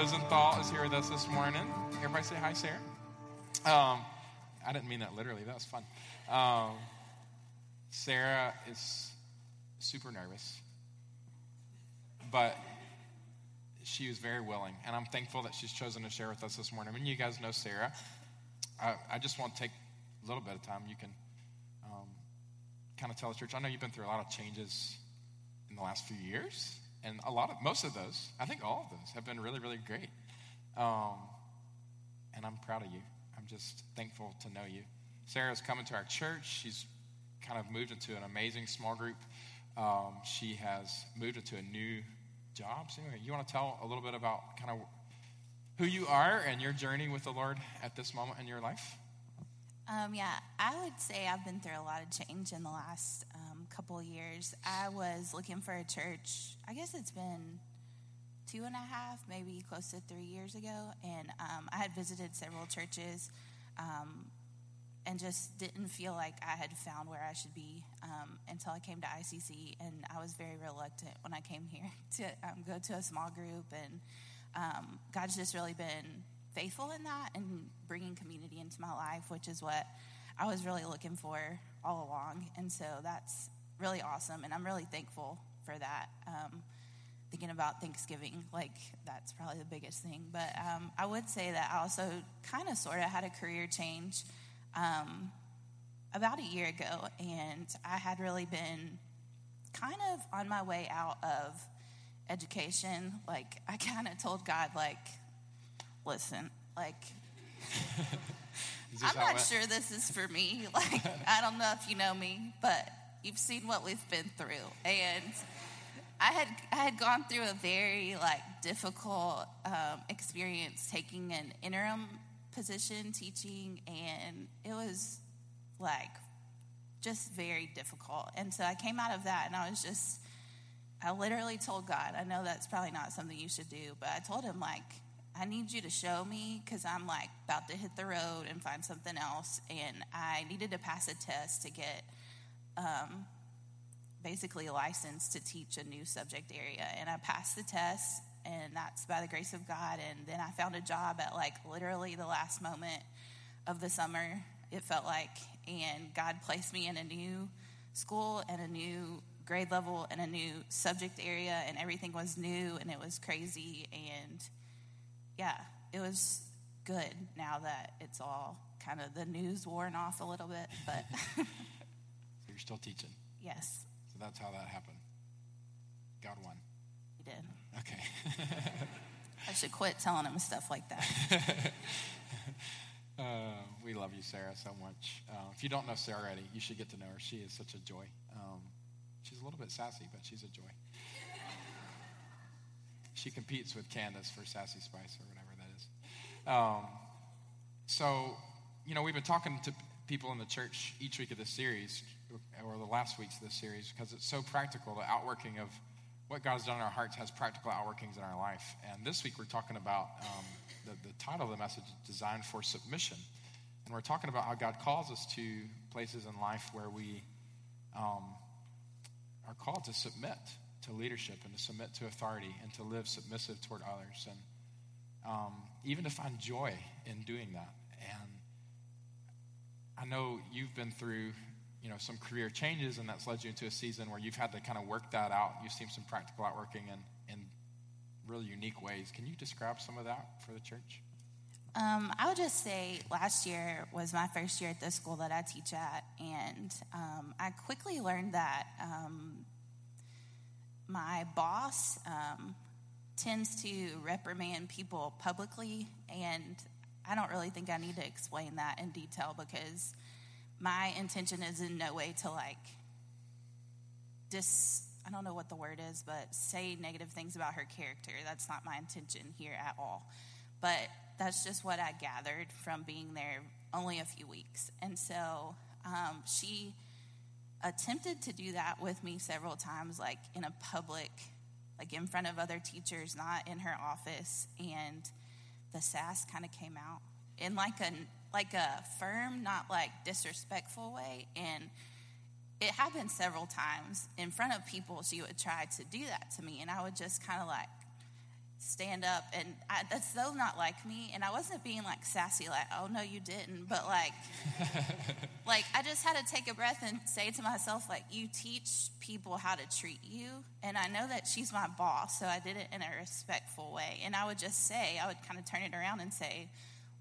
Rosenthal is here with us this morning. Everybody say hi, Sarah. Um, I didn't mean that literally. That was fun. Um, Sarah is super nervous, but she was very willing, and I'm thankful that she's chosen to share with us this morning. I mean, you guys know Sarah. I, I just want to take a little bit of time. You can um, kind of tell the church. I know you've been through a lot of changes in the last few years, and a lot of most of those, I think all of those, have been really, really great. Um, and I'm proud of you. I'm just thankful to know you. Sarah's coming to our church. She's kind of moved into an amazing small group. Um, she has moved into a new job. So anyway, you want to tell a little bit about kind of who you are and your journey with the Lord at this moment in your life? Um, yeah, I would say I've been through a lot of change in the last couple years. I was looking for a church, I guess it's been two and a half, maybe close to three years ago, and um, I had visited several churches um, and just didn't feel like I had found where I should be um, until I came to ICC, and I was very reluctant when I came here to um, go to a small group, and God's just really been faithful in that and bringing community into my life, which is what I was really looking for all along. And so that's really awesome. And I'm really thankful for that. Um, thinking about Thanksgiving, like that's probably the biggest thing. But um, I would say that I also kind of sort of had a career change um, about a year ago. And I had really been kind of on my way out of education. Like, I kind of told God, like, listen, like, I'm not sure this is for me. Like, I don't know if you know me, but you've seen what we've been through. And I had, I had gone through a very, like, difficult um, experience taking an interim position teaching, and it was, like, just very difficult. And so I came out of that, and I was just, I literally told God, I know that's probably not something you should do, but I told him, like, I need you to show me because I'm like about to hit the road and find something else. And I needed to pass a test to get um, basically a license to teach a new subject area. And I passed the test, and that's by the grace of God. And then I found a job at like literally the last moment of the summer, it felt like. And God placed me in a new school and a new grade level and a new subject area, and everything was new and it was crazy. And yeah, it was good now that it's all kind of the news worn off a little bit, but. you're still teaching? Yes. So that's how that happened. God won. He did. Okay. I should quit telling him stuff like that. uh, we love you, Sarah, so much. Uh, if you don't know Sarah already, you should get to know her. She is such a joy. Um, she's a little bit sassy, but she's a joy. She competes with Candace for Sassy Spice or whatever that is. Um, so, you know, we've been talking to people in the church each week of this series, or the last weeks of this series, because it's so practical. The outworking of what God has done in our hearts has practical outworkings in our life. And this week we're talking about um, the, the title of the message, is Designed for Submission. And we're talking about how God calls us to places in life where we um, are called to submit to leadership and to submit to authority and to live submissive toward others and um, even to find joy in doing that. And I know you've been through, you know, some career changes, and that's led you into a season where you've had to kind of work that out. You've seen some practical outworking in, in really unique ways. Can you describe some of that for the church? Um, I would just say last year was my first year at the school that I teach at, and um, I quickly learned that um, my boss um, tends to reprimand people publicly, and I don't really think I need to explain that in detail because my intention is in no way to like dis I don't know what the word is, but say negative things about her character. That's not my intention here at all. But that's just what I gathered from being there only a few weeks. And so um, she attempted to do that with me several times, like in a public, like in front of other teachers, not in her office. And the sass kind of came out in like a like a firm, not like disrespectful way. And it happened several times in front of people. She would try to do that to me, and I would just kind of like stand up and I, that's so not like me and i wasn't being like sassy like oh no you didn't but like like i just had to take a breath and say to myself like you teach people how to treat you and i know that she's my boss so i did it in a respectful way and i would just say i would kind of turn it around and say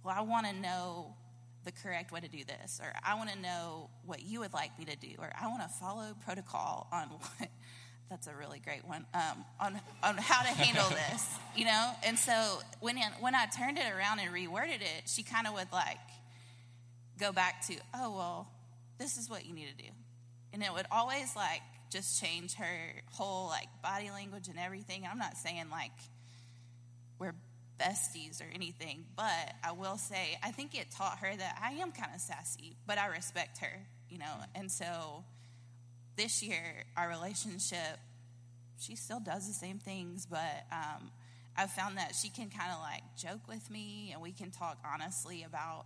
well i want to know the correct way to do this or i want to know what you would like me to do or i want to follow protocol on what that's a really great one um, on on how to handle this, you know. And so when when I turned it around and reworded it, she kind of would like go back to, oh well, this is what you need to do, and it would always like just change her whole like body language and everything. I'm not saying like we're besties or anything, but I will say I think it taught her that I am kind of sassy, but I respect her, you know, and so this year, our relationship, she still does the same things, but um, I've found that she can kind of like joke with me and we can talk honestly about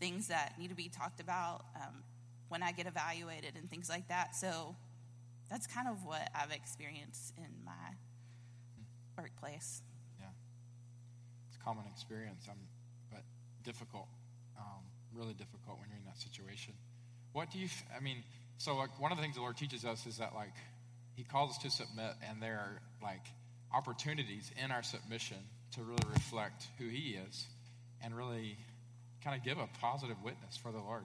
things that need to be talked about um, when I get evaluated and things like that. So that's kind of what I've experienced in my workplace. Common experience, um, but difficult, um, really difficult when you're in that situation. What do you, I mean, so, like, one of the things the Lord teaches us is that, like, He calls us to submit, and there are, like, opportunities in our submission to really reflect who He is and really kind of give a positive witness for the Lord.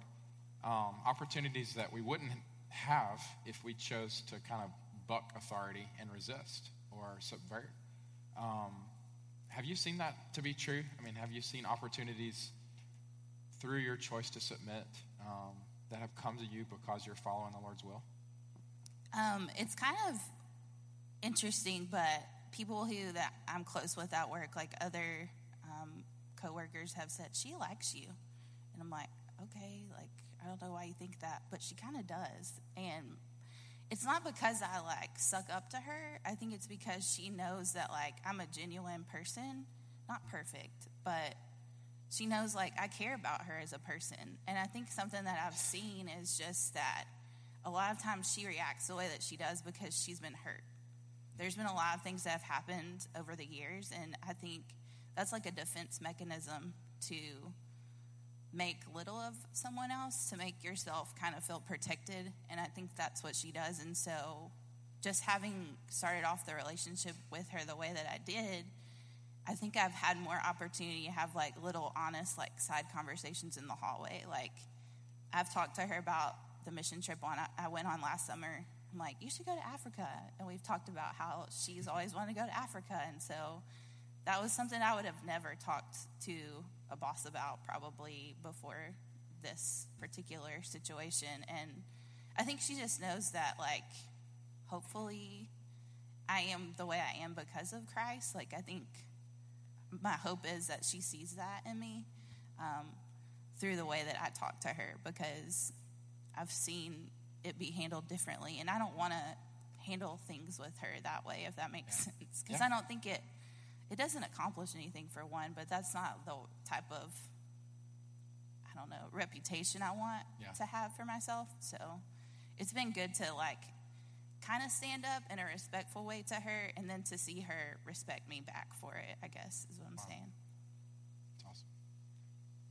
Um, opportunities that we wouldn't have if we chose to kind of buck authority and resist or subvert. Um, have you seen that to be true? I mean, have you seen opportunities through your choice to submit um, that have come to you because you're following the Lord's will? Um, it's kind of interesting, but people who that I'm close with at work, like other um, coworkers, have said she likes you, and I'm like, okay, like I don't know why you think that, but she kind of does, and it's not because I like suck up to her. I think it's because she knows that like I'm a genuine person, not perfect, but she knows like I care about her as a person. And I think something that I've seen is just that a lot of times she reacts the way that she does because she's been hurt. There's been a lot of things that have happened over the years, and I think that's like a defense mechanism to make little of someone else, to make yourself kind of feel protected. And I think that's what she does. And so, just having started off the relationship with her the way that I did, I think I've had more opportunity to have like little honest like side conversations in the hallway. Like I've talked to her about the mission trip on I went on last summer. I'm like, you should go to Africa, and we've talked about how she's always wanted to go to Africa, and so that was something I would have never talked to a boss about probably before this particular situation. And I think she just knows that like hopefully I am the way I am because of Christ. Like I think my hope is that she sees that in me um, through the way that I talk to her because I've seen it be handled differently, and I don't want to handle things with her that way, if that makes yeah. sense. Because yeah. I don't think it it doesn't accomplish anything for one, but that's not the type of I don't know reputation I want yeah. to have for myself. So it's been good to like kind of stand up in a respectful way to her and then to see her respect me back for it, I guess is what I'm wow. saying. That's awesome.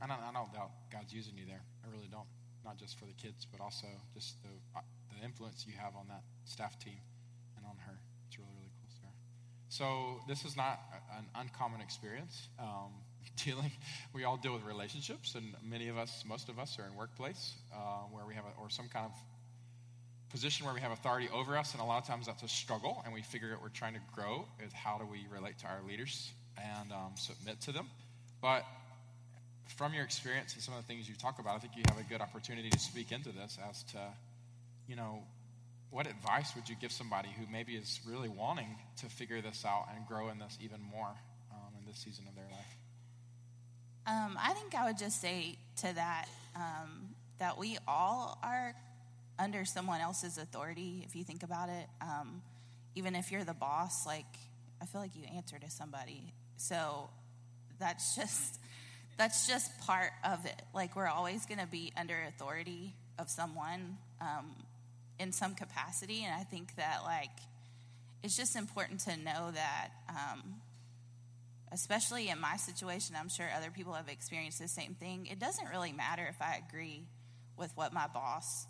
I don't, I don't doubt God's using you there. I really don't. Not just for the kids, but also just the, uh, the influence you have on that staff team and on her. It's really, really cool, Sarah. So this is not an uncommon experience. Um, dealing, we all deal with relationships, and many of us, most of us, are in workplace uh, where we have a, or some kind of position where we have authority over us, and a lot of times that's a struggle, and we figure out we're trying to grow is how do we relate to our leaders and um, submit to them. But from your experience and some of the things you talk about, I think you have a good opportunity to speak into this as to, you know, what advice would you give somebody who maybe is really wanting to figure this out and grow in this even more um, in this season of their life? Um, I think I would just say to that um, that we all are under someone else's authority, if you think about it. Um, even if you're the boss, like, I feel like you answer to somebody. So that's just that's just part of it. Like we're always going to be under authority of someone um, in some capacity, and I think that like it's just important to know that um, especially in my situation, I'm sure other people have experienced the same thing. It doesn't really matter if I agree with what my boss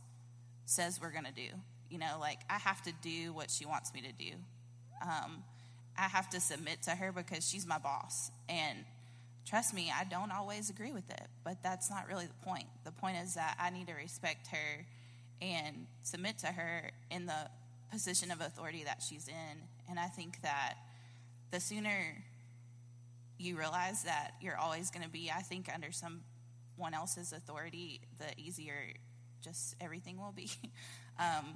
says we're going to do. You know, like I have to do what she wants me to do. Um, I have to submit to her because she's my boss. And trust me, I don't always agree with it, but that's not really the point. The point is that I need to respect her and submit to her in the position of authority that she's in. And I think that the sooner you realize that you're always going to be, I think, under someone else's authority, the easier just everything will be. um,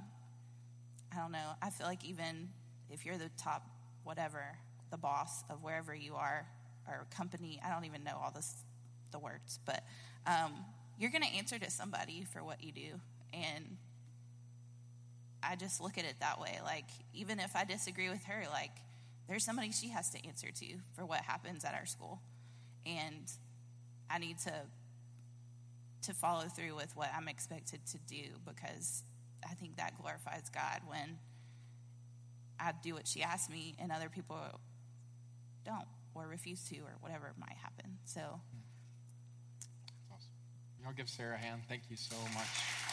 I don't know. I feel like even if you're the top, whatever, the boss of wherever you are or company, I don't even know all this, the words, but um, you're going to answer to somebody for what you do. And I just look at it that way. Like, even if I disagree with her, like, there's somebody she has to answer to for what happens at our school. And I need to to follow through with what I'm expected to do because I think that glorifies God when I do what she asks me and other people don't or refuse to or whatever might happen. So awesome. Y'all give Sarah a hand. Thank you so much.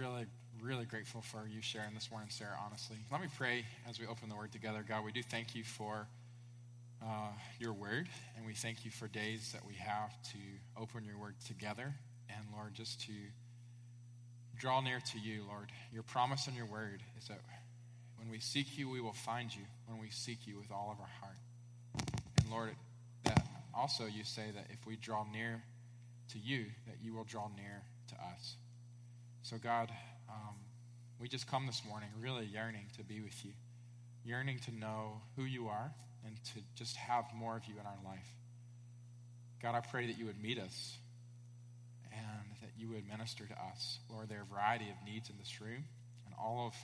Really, really grateful for you sharing this morning, Sarah, honestly. Let me pray as we open the word together. God, we do thank you for uh, your word, and we thank you for days that we have to open your word together. And Lord, just to draw near to you, Lord. Your promise and your word is that when we seek you, we will find you, when we seek you with all of our heart. And Lord, that also you say that if we draw near to you, that you will draw near to us. So, God, um, we just come this morning really yearning to be with you, yearning to know who you are and to just have more of you in our life. God, I pray that you would meet us and that you would minister to us. Lord, there are a variety of needs in this room, and all of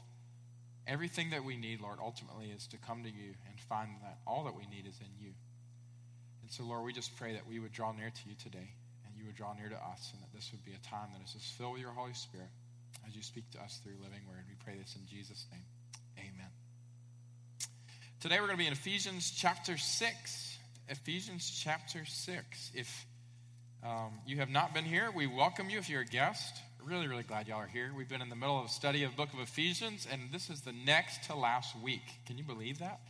everything that we need, Lord, ultimately is to come to you and find that all that we need is in you. And so, Lord, we just pray that we would draw near to you today draw near to us and that this would be a time that is just filled with your Holy Spirit as you speak to us through living word. We pray this in Jesus' name. Amen. Today we're going to be in Ephesians chapter 6. Ephesians chapter 6. If um, you have not been here, we welcome you if you're a guest. Really, really glad y'all are here. We've been in the middle of a study of the book of Ephesians, and this is the next to last week. Can you believe that?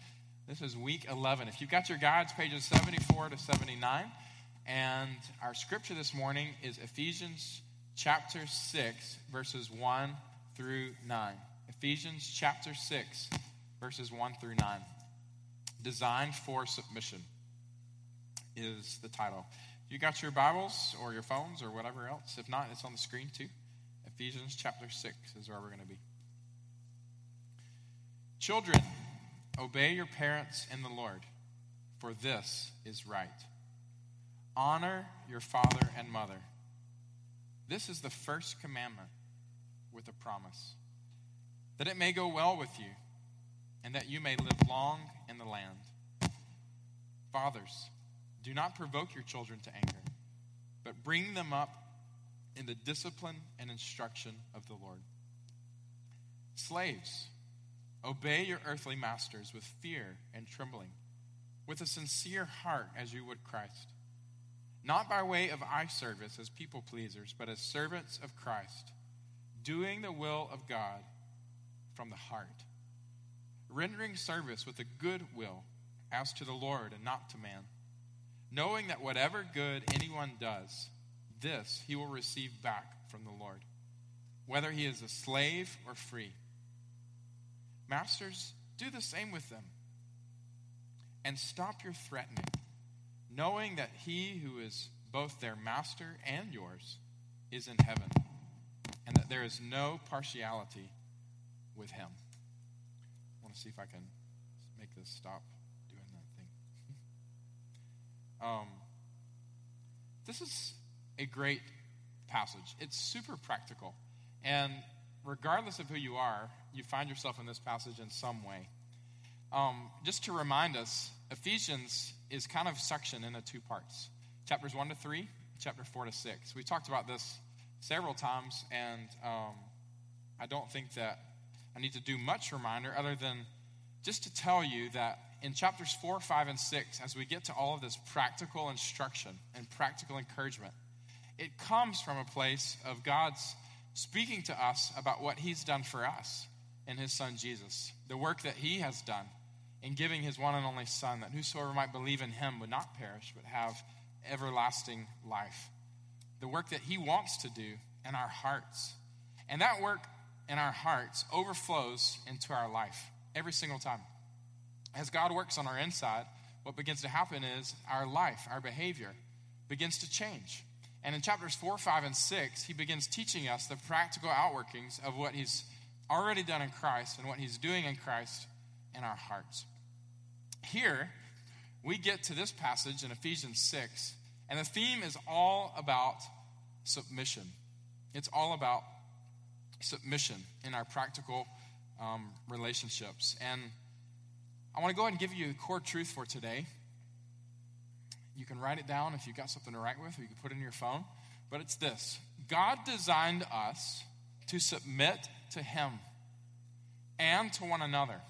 This is week 11. If you've got your guides, pages 74 to 79, and our scripture this morning is Ephesians chapter 6, verses 1 through 9. Ephesians chapter 6, verses 1 through 9. Designed for Submission is the title. You got your Bibles or your phones or whatever else? If not, it's on the screen too. Ephesians chapter 6 is where we're going to be. Children, obey your parents in the Lord, for this is right. Honor your father and mother. This is the first commandment with a promise that it may go well with you and that you may live long in the land. Fathers, do not provoke your children to anger, but bring them up in the discipline and instruction of the Lord. Slaves, obey your earthly masters with fear and trembling, with a sincere heart as you would Christ not by way of eye service as people pleasers, but as servants of Christ, doing the will of God from the heart, rendering service with a good will as to the Lord and not to man, knowing that whatever good anyone does, this he will receive back from the Lord, whether he is a slave or free. Masters, do the same with them, and stop your threatening knowing that he who is both their master and yours is in heaven, and that there is no partiality with him. I want to see if I can make this stop doing that thing. um, this is a great passage. It's super practical. And regardless of who you are, you find yourself in this passage in some way. Um, just to remind us, Ephesians is kind of sectioned into two parts chapters 1 to 3, chapter 4 to 6. We talked about this several times, and um, I don't think that I need to do much reminder other than just to tell you that in chapters 4, 5, and 6, as we get to all of this practical instruction and practical encouragement, it comes from a place of God's speaking to us about what He's done for us in His Son Jesus, the work that He has done in giving His one and only Son, that whosoever might believe in Him would not perish, but have everlasting life. The work that He wants to do in our hearts. And that work in our hearts overflows into our life every single time. As God works on our inside, what begins to happen is our life, our behavior begins to change. And in chapters 4, 5, and 6, he begins teaching us the practical outworkings of what he's already done in Christ and what he's doing in Christ in our hearts. Here, we get to this passage in Ephesians 6, and the theme is all about submission. It's all about submission in our practical um, relationships. And I want to go ahead and give you a core truth for today. You can write it down if you've got something to write with, or you can put it in your phone. But it's this God designed us to submit to Him and to one another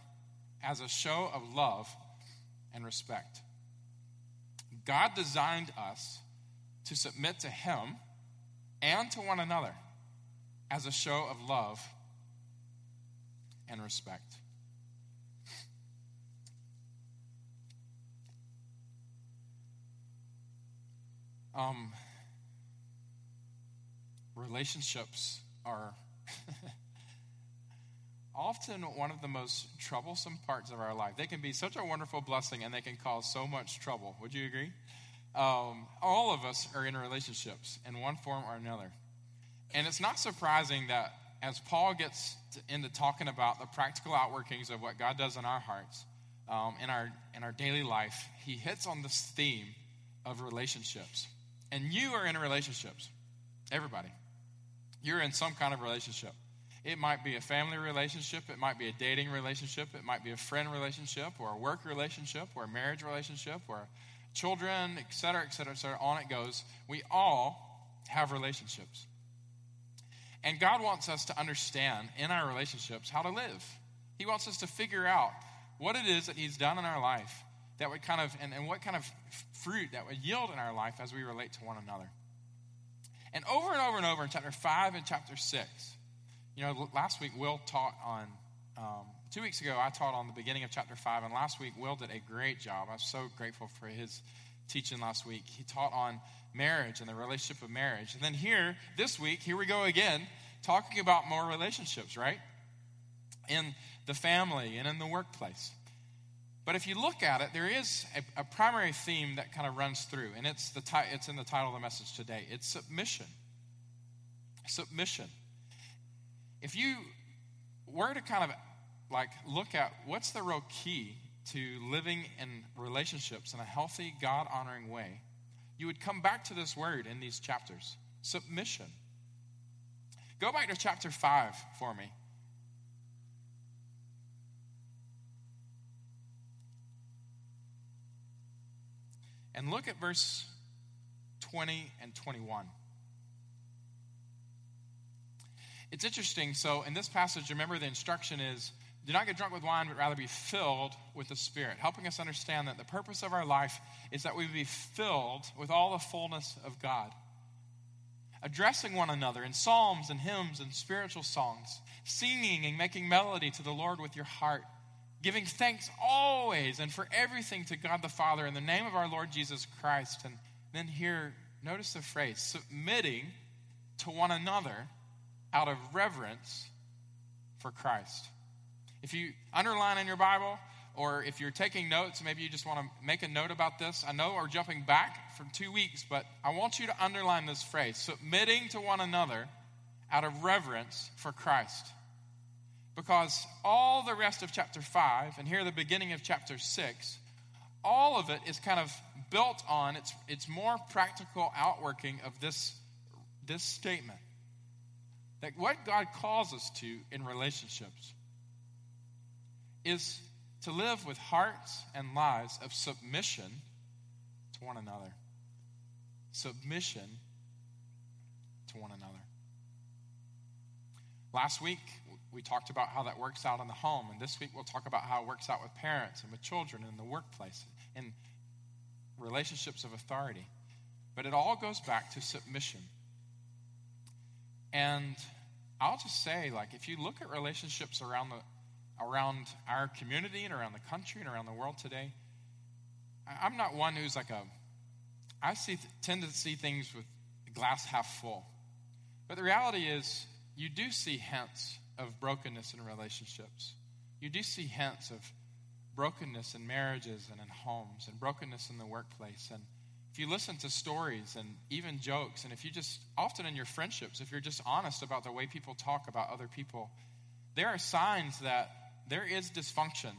as a show of love and respect. God designed us to submit to Him and to one another as a show of love and respect. Um, relationships are often one of the most troublesome parts of our life. They can be such a wonderful blessing and they can cause so much trouble. Would you agree? Um, all of us are in relationships in one form or another. And it's not surprising that as Paul gets to, into talking about the practical outworkings of what God does in our hearts, um, in, our, in our daily life, he hits on this theme of relationships. And you are in relationships. Everybody. You're in some kind of relationship. It might be a family relationship, it might be a dating relationship, it might be a friend relationship, or a work relationship, or a marriage relationship, or children, et cetera, et cetera, et cetera. On it goes. We all have relationships. And God wants us to understand in our relationships how to live. He wants us to figure out what it is that He's done in our life that would kind of, and, and what kind of fruit that would yield in our life as we relate to one another. And over and over and over in chapter 5 and chapter 6, you know, last week Will taught on, um, two weeks ago I taught on the beginning of chapter 5, and last week Will did a great job. I'm so grateful for his teaching last week. He taught on marriage and the relationship of marriage. And then here, this week, here we go again, talking about more relationships, right? In the family and in the workplace. But if you look at it, there is a, a primary theme that kind of runs through, and it's, the ti- it's in the title of the message today. It's submission. Submission. If you were to kind of like look at what's the real key to living in relationships in a healthy, God honoring way, you would come back to this word in these chapters submission. Go back to chapter 5 for me. And look at verse 20 and 21. It's interesting. So, in this passage, remember the instruction is do not get drunk with wine, but rather be filled with the Spirit, helping us understand that the purpose of our life is that we be filled with all the fullness of God. Addressing one another in psalms and hymns and spiritual songs, singing and making melody to the Lord with your heart, giving thanks always and for everything to God the Father in the name of our Lord Jesus Christ. And then here, notice the phrase submitting to one another out of reverence for Christ. If you underline in your Bible, or if you're taking notes, maybe you just want to make a note about this. I know we're jumping back from two weeks, but I want you to underline this phrase submitting to one another out of reverence for Christ. Because all the rest of chapter 5, and here the beginning of chapter 6, all of it is kind of built on, it's, it's more practical outworking of this, this statement. That what God calls us to in relationships is to live with hearts and lives of submission to one another. Submission to one another. Last week, we talked about how that works out in the home, and this week we'll talk about how it works out with parents and with children in the workplace and relationships of authority. But it all goes back to submission. And I'll just say, like, if you look at relationships around the around our community and around the country and around the world today, I'm not one who's like a I see tend to see things with glass half full. But the reality is you do see hints of brokenness in relationships. You do see hints of brokenness in marriages and in homes and brokenness in the workplace. And if you listen to stories and even jokes, and if you just, often in your friendships, if you're just honest about the way people talk about other people, there are signs that there is dysfunction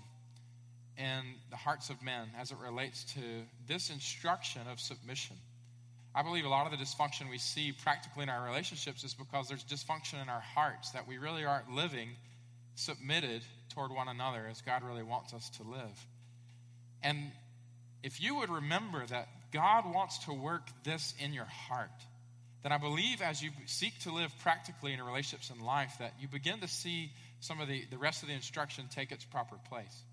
in the hearts of men as it relates to this instruction of submission. I believe a lot of the dysfunction we see practically in our relationships is because there's dysfunction in our hearts, that we really aren't living submitted toward one another as God really wants us to live. And if you would remember that God wants to work this in your heart, then I believe as you seek to live practically in relationships in life, that you begin to see some of the, the rest of the instruction take its proper place.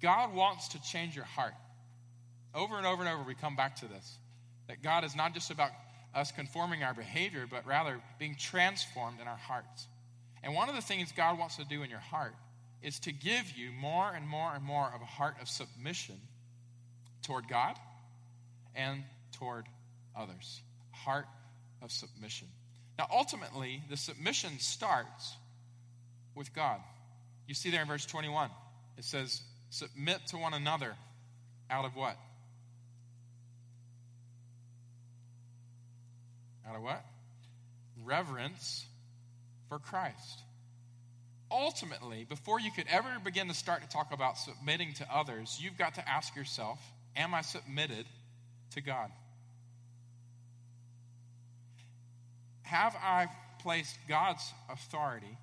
God wants to change your heart. Over and over and over, we come back to this. That God is not just about us conforming our behavior, but rather being transformed in our hearts. And one of the things God wants to do in your heart is to give you more and more and more of a heart of submission toward God and toward others. Heart of submission. Now, ultimately, the submission starts with God. You see there in verse 21, it says, Submit to one another out of what? Out of what? Reverence for Christ. Ultimately, before you could ever begin to start to talk about submitting to others, you've got to ask yourself Am I submitted to God? Have I placed God's authority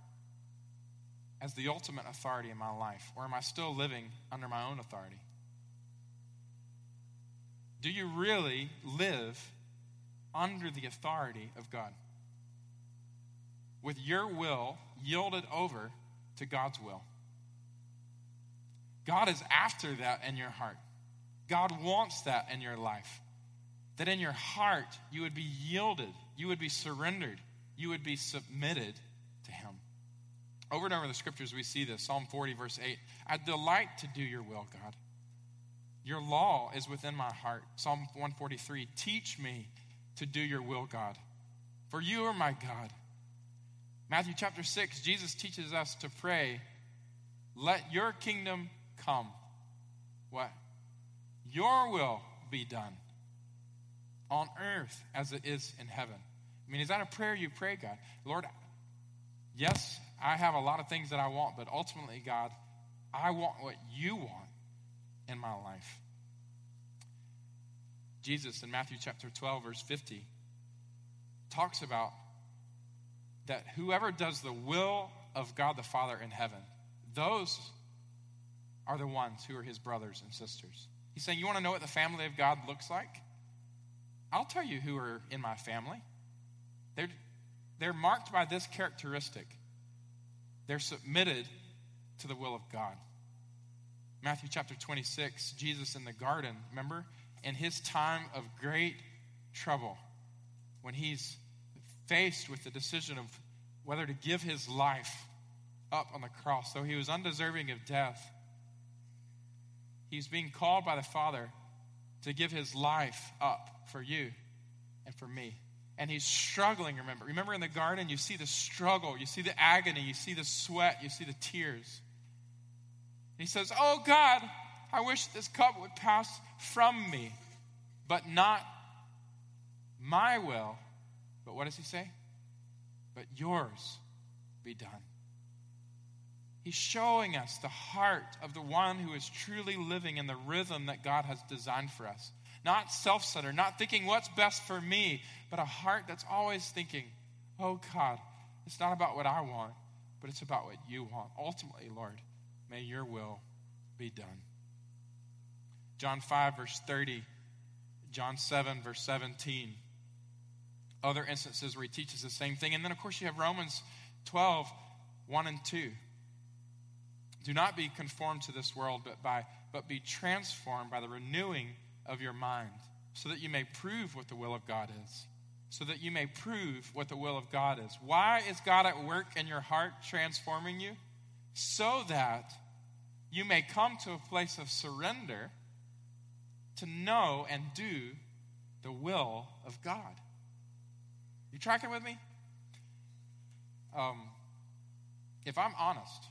as the ultimate authority in my life, or am I still living under my own authority? Do you really live under the authority of God? With your will yielded over to God's will. God is after that in your heart. God wants that in your life. That in your heart you would be yielded, you would be surrendered, you would be submitted to Him. Over and over in the scriptures, we see this Psalm 40, verse 8. I delight to do your will, God. Your law is within my heart. Psalm 143 Teach me to do your will, God, for you are my God. Matthew chapter 6, Jesus teaches us to pray, Let your kingdom come. What? Your will be done on earth as it is in heaven. I mean, is that a prayer you pray, God? Lord, yes, I have a lot of things that I want, but ultimately, God, I want what you want in my life. Jesus in Matthew chapter 12, verse 50, talks about that whoever does the will of God the Father in heaven, those are the ones who are his brothers and sisters. He's saying, You want to know what the family of God looks like? I'll tell you who are in my family. They're, they're marked by this characteristic they're submitted to the will of God. Matthew chapter 26, Jesus in the garden, remember? In his time of great trouble, when he's faced with the decision of whether to give his life up on the cross, though he was undeserving of death, he's being called by the Father to give his life up for you and for me and he's struggling, remember. Remember in the garden, you see the struggle, you see the agony, you see the sweat, you see the tears. he says, Oh God, I wish this cup would pass from me, but not my will. But what does he say? But yours be done. He's showing us the heart of the one who is truly living in the rhythm that God has designed for us. Not self centered, not thinking what's best for me, but a heart that's always thinking, oh God, it's not about what I want, but it's about what you want. Ultimately, Lord, may your will be done. John 5, verse 30, John 7, verse 17. Other instances where he teaches the same thing. And then, of course, you have Romans 12, 1 and 2. Do not be conformed to this world, but, by, but be transformed by the renewing of your mind, so that you may prove what the will of God is. So that you may prove what the will of God is. Why is God at work in your heart transforming you? So that you may come to a place of surrender to know and do the will of God. You tracking with me? Um, if I'm honest,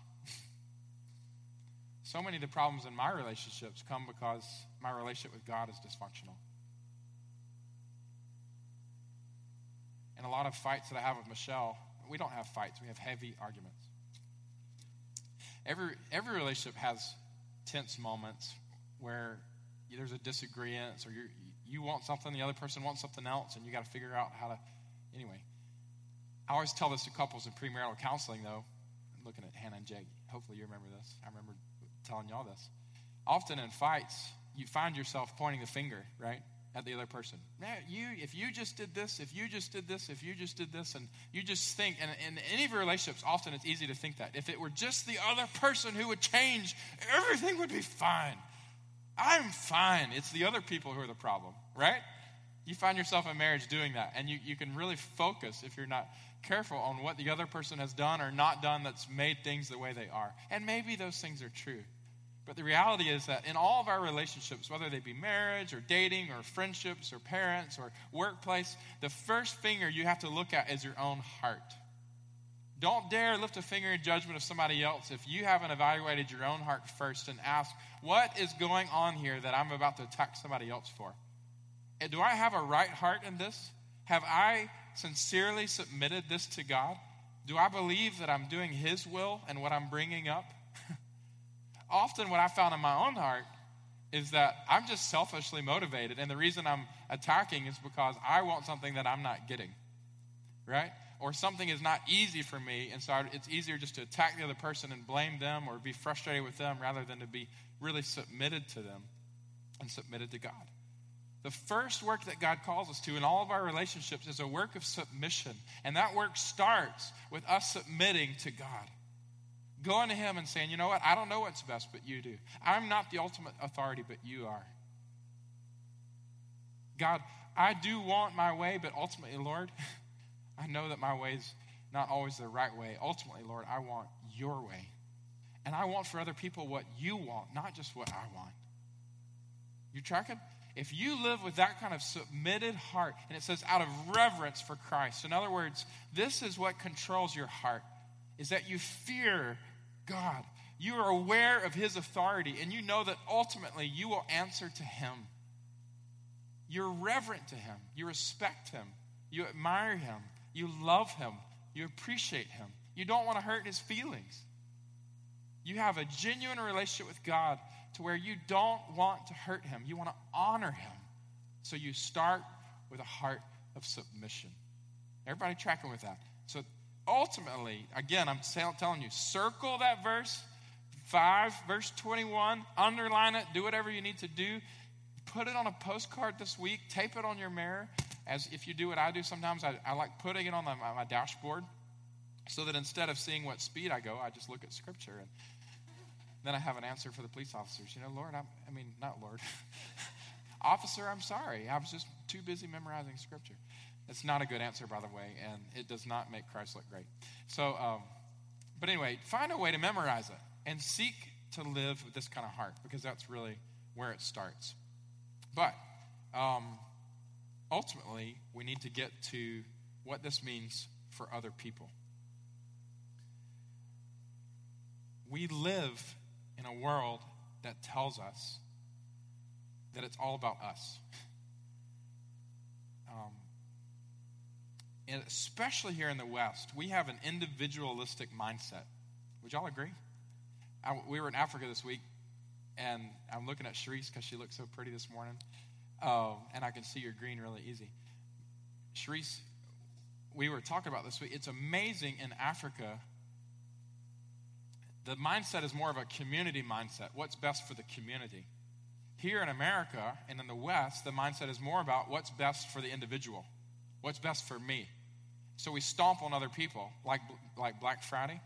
so many of the problems in my relationships come because my relationship with God is dysfunctional. And a lot of fights that I have with Michelle, we don't have fights, we have heavy arguments. Every, every relationship has tense moments where there's a disagreement or you you want something, the other person wants something else, and you got to figure out how to. Anyway, I always tell this to couples in premarital counseling, though. I'm looking at Hannah and Jake. Hopefully, you remember this. I remember telling y'all this. Often in fights, you find yourself pointing the finger, right, at the other person. Man, you, if you just did this, if you just did this, if you just did this, and you just think, and in any of your relationships, often it's easy to think that. If it were just the other person who would change, everything would be fine. I'm fine. It's the other people who are the problem, right? You find yourself in marriage doing that, and you, you can really focus if you're not careful on what the other person has done or not done that's made things the way they are. And maybe those things are true. But the reality is that in all of our relationships, whether they be marriage or dating or friendships or parents or workplace, the first finger you have to look at is your own heart. Don't dare lift a finger in judgment of somebody else if you haven't evaluated your own heart first and ask, what is going on here that I'm about to attack somebody else for? Do I have a right heart in this? Have I sincerely submitted this to God? Do I believe that I'm doing His will and what I'm bringing up? Often, what I found in my own heart is that I'm just selfishly motivated, and the reason I'm attacking is because I want something that I'm not getting, right? or something is not easy for me, and so it's easier just to attack the other person and blame them or be frustrated with them rather than to be really submitted to them and submitted to God. The first work that God calls us to in all of our relationships is a work of submission, and that work starts with us submitting to God. Going to Him and saying, You know what? I don't know what's best, but you do. I'm not the ultimate authority, but you are. God, I do want my way, but ultimately, Lord, I know that my way is not always the right way. Ultimately, Lord, I want your way. And I want for other people what you want, not just what I want. You tracking? If you live with that kind of submitted heart, and it says out of reverence for Christ, in other words, this is what controls your heart, is that you fear God. You are aware of his authority, and you know that ultimately you will answer to him. You're reverent to him, you respect him, you admire him, you love him. You appreciate him. You don't want to hurt his feelings. You have a genuine relationship with God to where you don't want to hurt him. You want to honor him. So you start with a heart of submission. Everybody tracking with that? Ultimately, again, I'm telling you, circle that verse 5, verse 21, underline it, do whatever you need to do. Put it on a postcard this week, tape it on your mirror, as if you do what I do sometimes, I, I like putting it on the, my, my dashboard so that instead of seeing what speed I go, I just look at Scripture. And then I have an answer for the police officers. You know, Lord, I'm, I mean, not Lord. Officer, I'm sorry. I was just too busy memorizing Scripture. It's not a good answer, by the way, and it does not make Christ look great. So, um, but anyway, find a way to memorize it and seek to live with this kind of heart because that's really where it starts. But um, ultimately, we need to get to what this means for other people. We live in a world that tells us that it's all about us. Um, and especially here in the West, we have an individualistic mindset. Would y'all agree? I, we were in Africa this week, and I'm looking at Sharice because she looks so pretty this morning. Um, and I can see your green really easy. Sharice, we were talking about this week. It's amazing in Africa. The mindset is more of a community mindset. What's best for the community? Here in America and in the West, the mindset is more about what's best for the individual. What's best for me? So we stomp on other people, like, like Black Friday.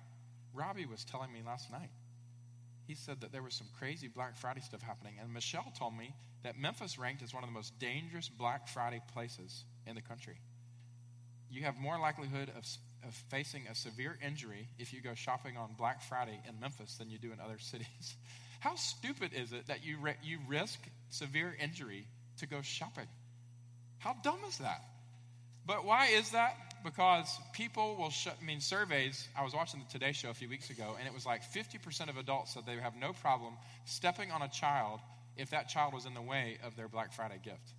Robbie was telling me last night. He said that there was some crazy Black Friday stuff happening. And Michelle told me that Memphis ranked as one of the most dangerous Black Friday places in the country. You have more likelihood of, of facing a severe injury if you go shopping on Black Friday in Memphis than you do in other cities. How stupid is it that you, re- you risk severe injury to go shopping? How dumb is that? But why is that? Because people will, sh- I mean, surveys. I was watching the Today Show a few weeks ago, and it was like 50% of adults said they have no problem stepping on a child if that child was in the way of their Black Friday gift.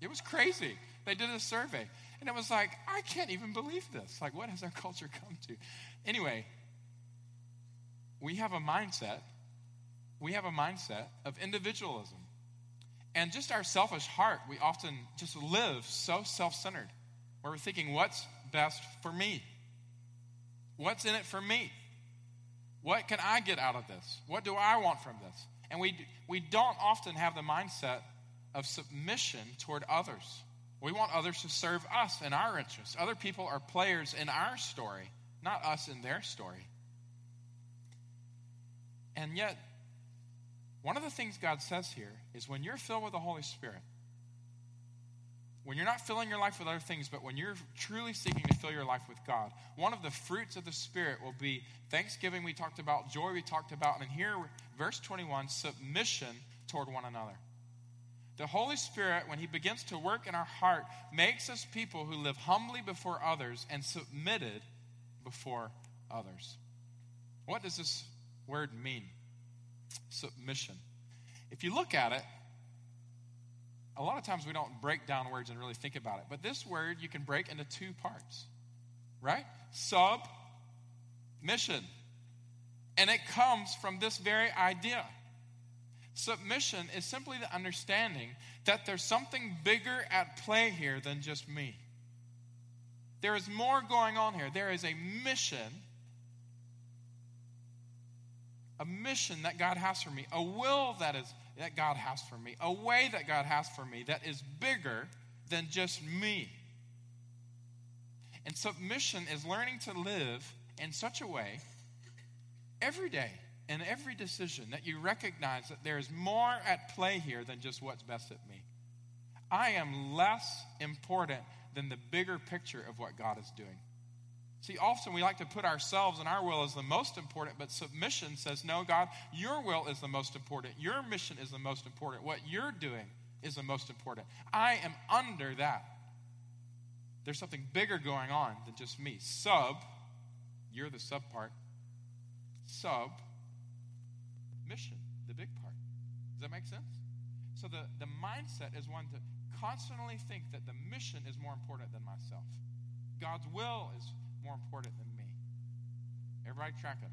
It was crazy. They did a survey, and it was like, I can't even believe this. Like, what has our culture come to? Anyway, we have a mindset we have a mindset of individualism. And just our selfish heart, we often just live so self centered, where we're thinking, what's best for me? What's in it for me? What can I get out of this? What do I want from this? And we, we don't often have the mindset of submission toward others. We want others to serve us in our interests. Other people are players in our story, not us in their story. And yet, one of the things God says here is when you're filled with the Holy Spirit, when you're not filling your life with other things, but when you're truly seeking to fill your life with God, one of the fruits of the Spirit will be thanksgiving, we talked about, joy, we talked about, and here, verse 21, submission toward one another. The Holy Spirit, when He begins to work in our heart, makes us people who live humbly before others and submitted before others. What does this word mean? submission. If you look at it, a lot of times we don't break down words and really think about it. But this word you can break into two parts, right? Sub, mission. And it comes from this very idea. Submission is simply the understanding that there's something bigger at play here than just me. There is more going on here. There is a mission a mission that God has for me, a will that is that God has for me, a way that God has for me that is bigger than just me. And submission is learning to live in such a way every day in every decision that you recognize that there is more at play here than just what's best at me. I am less important than the bigger picture of what God is doing. See, often we like to put ourselves and our will as the most important, but submission says, no, God, your will is the most important. Your mission is the most important. What you're doing is the most important. I am under that. There's something bigger going on than just me. Sub, you're the sub part. Sub, mission, the big part. Does that make sense? So the, the mindset is one to constantly think that the mission is more important than myself. God's will is more important than me. Everybody tracking?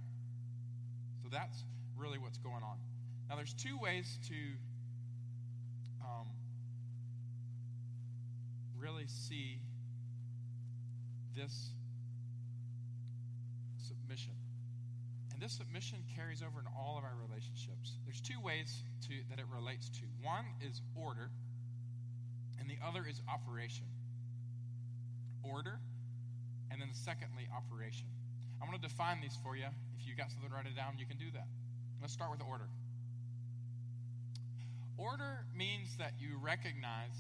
So that's really what's going on. Now, there's two ways to um, really see this submission. And this submission carries over in all of our relationships. There's two ways to, that it relates to. One is order, and the other is operation. Order and then secondly, operation. I'm going to define these for you. If you got something to write it down, you can do that. Let's start with order. Order means that you recognize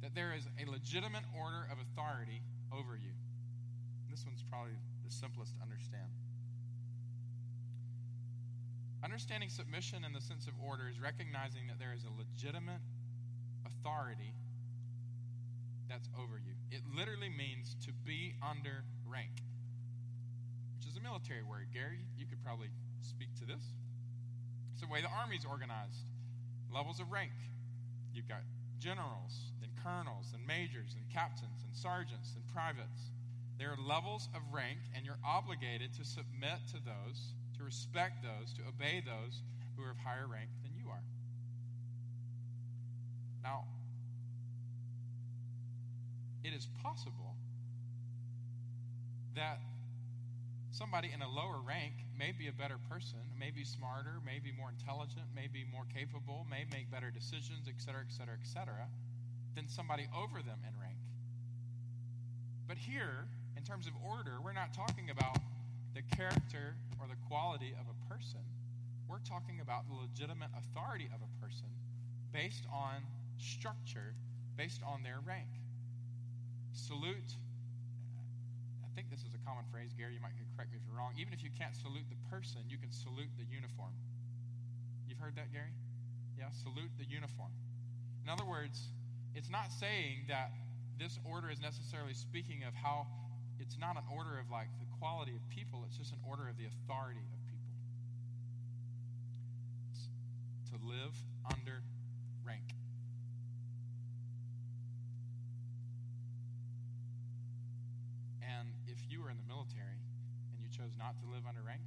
that there is a legitimate order of authority over you. This one's probably the simplest to understand. Understanding submission in the sense of order is recognizing that there is a legitimate authority that's over you. It literally means to be under rank, which is a military word. Gary, you could probably speak to this. It's the way the army's organized levels of rank. You've got generals, then colonels, and majors, and captains, and sergeants, and privates. There are levels of rank, and you're obligated to submit to those, to respect those, to obey those who are of higher rank than you are. Now, it is possible that somebody in a lower rank may be a better person, may be smarter, may be more intelligent, may be more capable, may make better decisions, et cetera, et cetera, et cetera, than somebody over them in rank. But here, in terms of order, we're not talking about the character or the quality of a person. We're talking about the legitimate authority of a person based on structure, based on their rank. Salute, I think this is a common phrase, Gary, you might correct me if you're wrong. Even if you can't salute the person, you can salute the uniform. You've heard that, Gary? Yeah, salute the uniform. In other words, it's not saying that this order is necessarily speaking of how it's not an order of like the quality of people, it's just an order of the authority of people. It's to live under rank. And if you were in the military and you chose not to live under rank,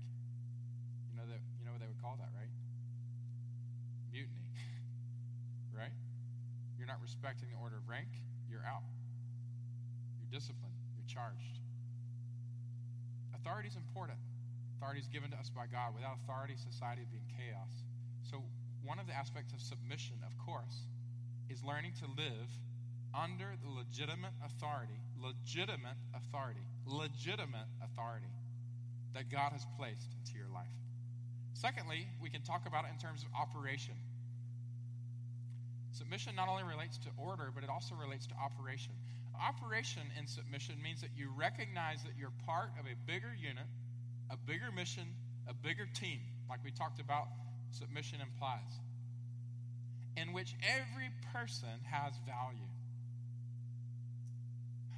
you know that you know what they would call that, right? Mutiny. right? You're not respecting the order of rank, you're out. You're disciplined, you're charged. Authority is important. Authority is given to us by God. Without authority, society would be in chaos. So, one of the aspects of submission, of course, is learning to live under the legitimate authority, legitimate authority, legitimate authority that God has placed into your life. Secondly, we can talk about it in terms of operation. Submission not only relates to order, but it also relates to operation. Operation in submission means that you recognize that you're part of a bigger unit, a bigger mission, a bigger team, like we talked about submission implies, in which every person has value.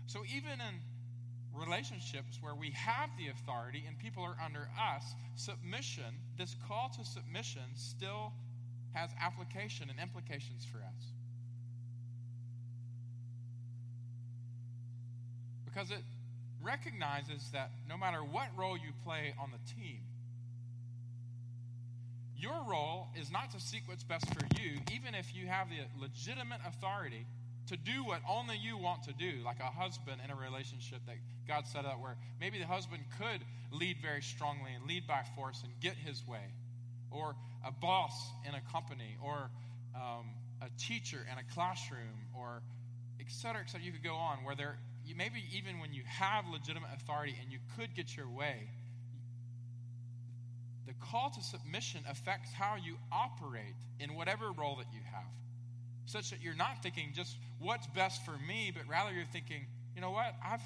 So even in relationships where we have the authority and people are under us, submission, this call to submission, still has application and implications for us. Because it recognizes that no matter what role you play on the team, your role is not to seek what's best for you, even if you have the legitimate authority to do what only you want to do, like a husband in a relationship that God set up where maybe the husband could lead very strongly and lead by force and get his way, or a boss in a company, or um, a teacher in a classroom, or et cetera, et cetera. You could go on where there, maybe even when you have legitimate authority and you could get your way, the call to submission affects how you operate in whatever role that you have such that you're not thinking just what's best for me, but rather you're thinking, you know what, I've,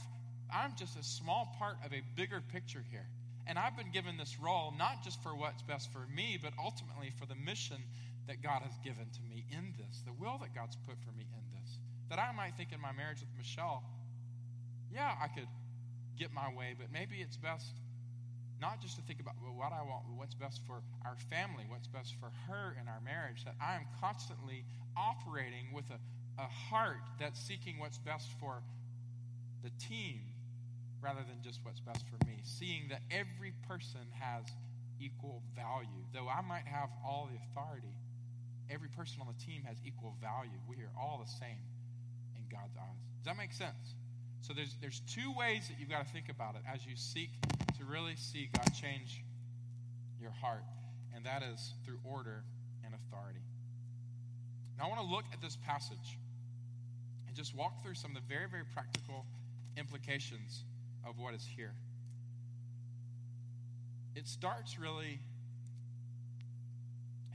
I'm just a small part of a bigger picture here. And I've been given this role not just for what's best for me, but ultimately for the mission that God has given to me in this, the will that God's put for me in this. That I might think in my marriage with Michelle, yeah, I could get my way, but maybe it's best not just to think about what I want, what's best for our family, what's best for her in our marriage, that I am constantly operating with a, a heart that's seeking what's best for the team rather than just what's best for me. Seeing that every person has equal value. Though I might have all the authority, every person on the team has equal value. We are all the same in God's eyes. Does that make sense? So there's, there's two ways that you've got to think about it as you seek to really see God change your heart, and that is through order and authority. Now, I want to look at this passage and just walk through some of the very, very practical implications of what is here. It starts really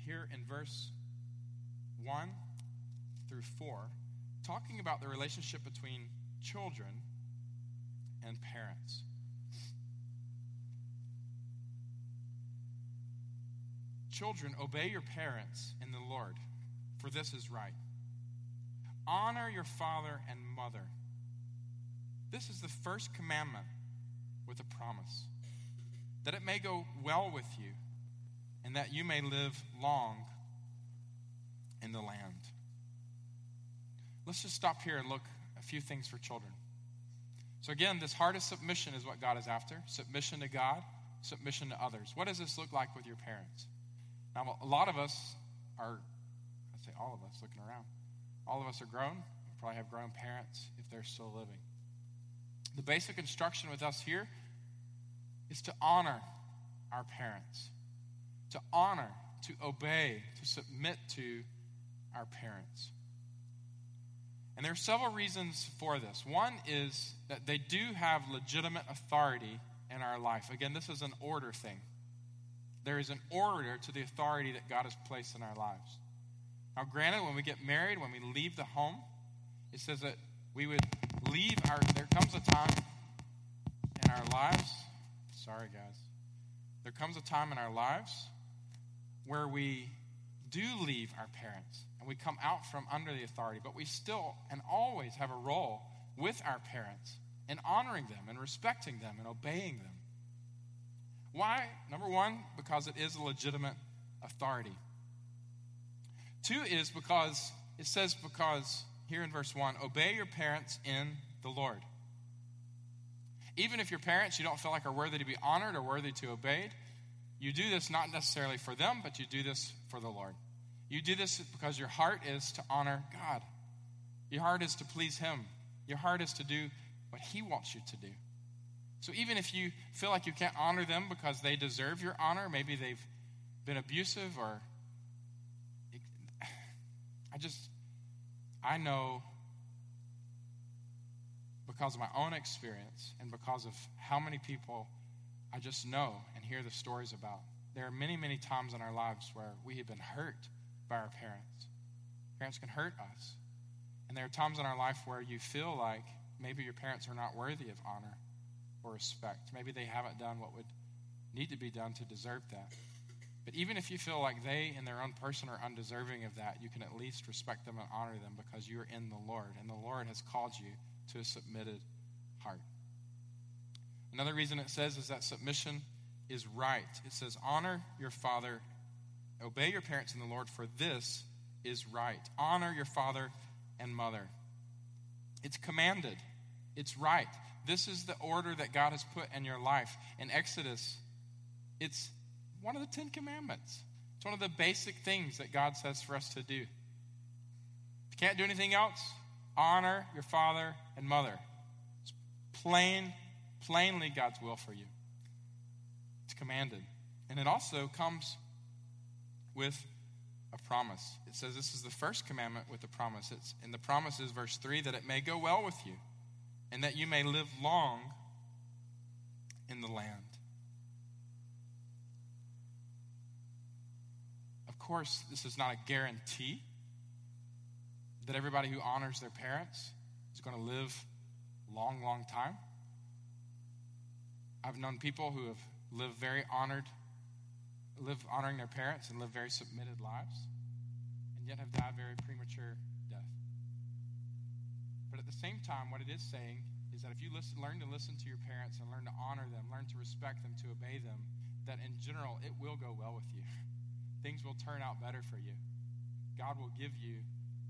here in verse 1 through 4, talking about the relationship between children and parents. Children, obey your parents in the Lord, for this is right. Honor your father and mother. This is the first commandment with a promise that it may go well with you and that you may live long in the land. Let's just stop here and look a few things for children. So, again, this heart of submission is what God is after submission to God, submission to others. What does this look like with your parents? Now, a lot of us are, I'd say all of us looking around, all of us are grown. We probably have grown parents if they're still living. The basic instruction with us here is to honor our parents, to honor, to obey, to submit to our parents. And there are several reasons for this. One is that they do have legitimate authority in our life. Again, this is an order thing. There is an order to the authority that God has placed in our lives. Now, granted, when we get married, when we leave the home, it says that we would leave our, there comes a time in our lives, sorry guys, there comes a time in our lives where we do leave our parents and we come out from under the authority, but we still and always have a role with our parents in honoring them and respecting them and obeying them. Why? Number one, because it is a legitimate authority. Two is because it says, because here in verse one, obey your parents in the Lord. Even if your parents you don't feel like are worthy to be honored or worthy to obeyed, you do this not necessarily for them, but you do this for the Lord. You do this because your heart is to honor God. Your heart is to please Him. Your heart is to do what He wants you to do. So even if you feel like you can't honor them because they deserve your honor, maybe they've been abusive or. I just. I know because of my own experience and because of how many people I just know and hear the stories about. There are many, many times in our lives where we have been hurt by our parents. Parents can hurt us. And there are times in our life where you feel like maybe your parents are not worthy of honor or respect. Maybe they haven't done what would need to be done to deserve that. But even if you feel like they, in their own person, are undeserving of that, you can at least respect them and honor them because you are in the Lord, and the Lord has called you to a submitted heart. Another reason it says is that submission is right. It says, Honor your father, obey your parents in the Lord, for this is right. Honor your father and mother. It's commanded, it's right. This is the order that God has put in your life. In Exodus, it's one of the Ten Commandments. It's one of the basic things that God says for us to do. If you can't do anything else, honor your father and mother. It's plain, plainly God's will for you. It's commanded. And it also comes with a promise. It says this is the first commandment with a promise. It's, and the promise is verse 3 that it may go well with you and that you may live long in the land. Of course, this is not a guarantee that everybody who honors their parents is going to live long, long time. I've known people who have lived very honored, live honoring their parents and live very submitted lives, and yet have died very premature death. But at the same time, what it is saying is that if you listen, learn to listen to your parents and learn to honor them, learn to respect them, to obey them, that in general it will go well with you. Things will turn out better for you. God will give you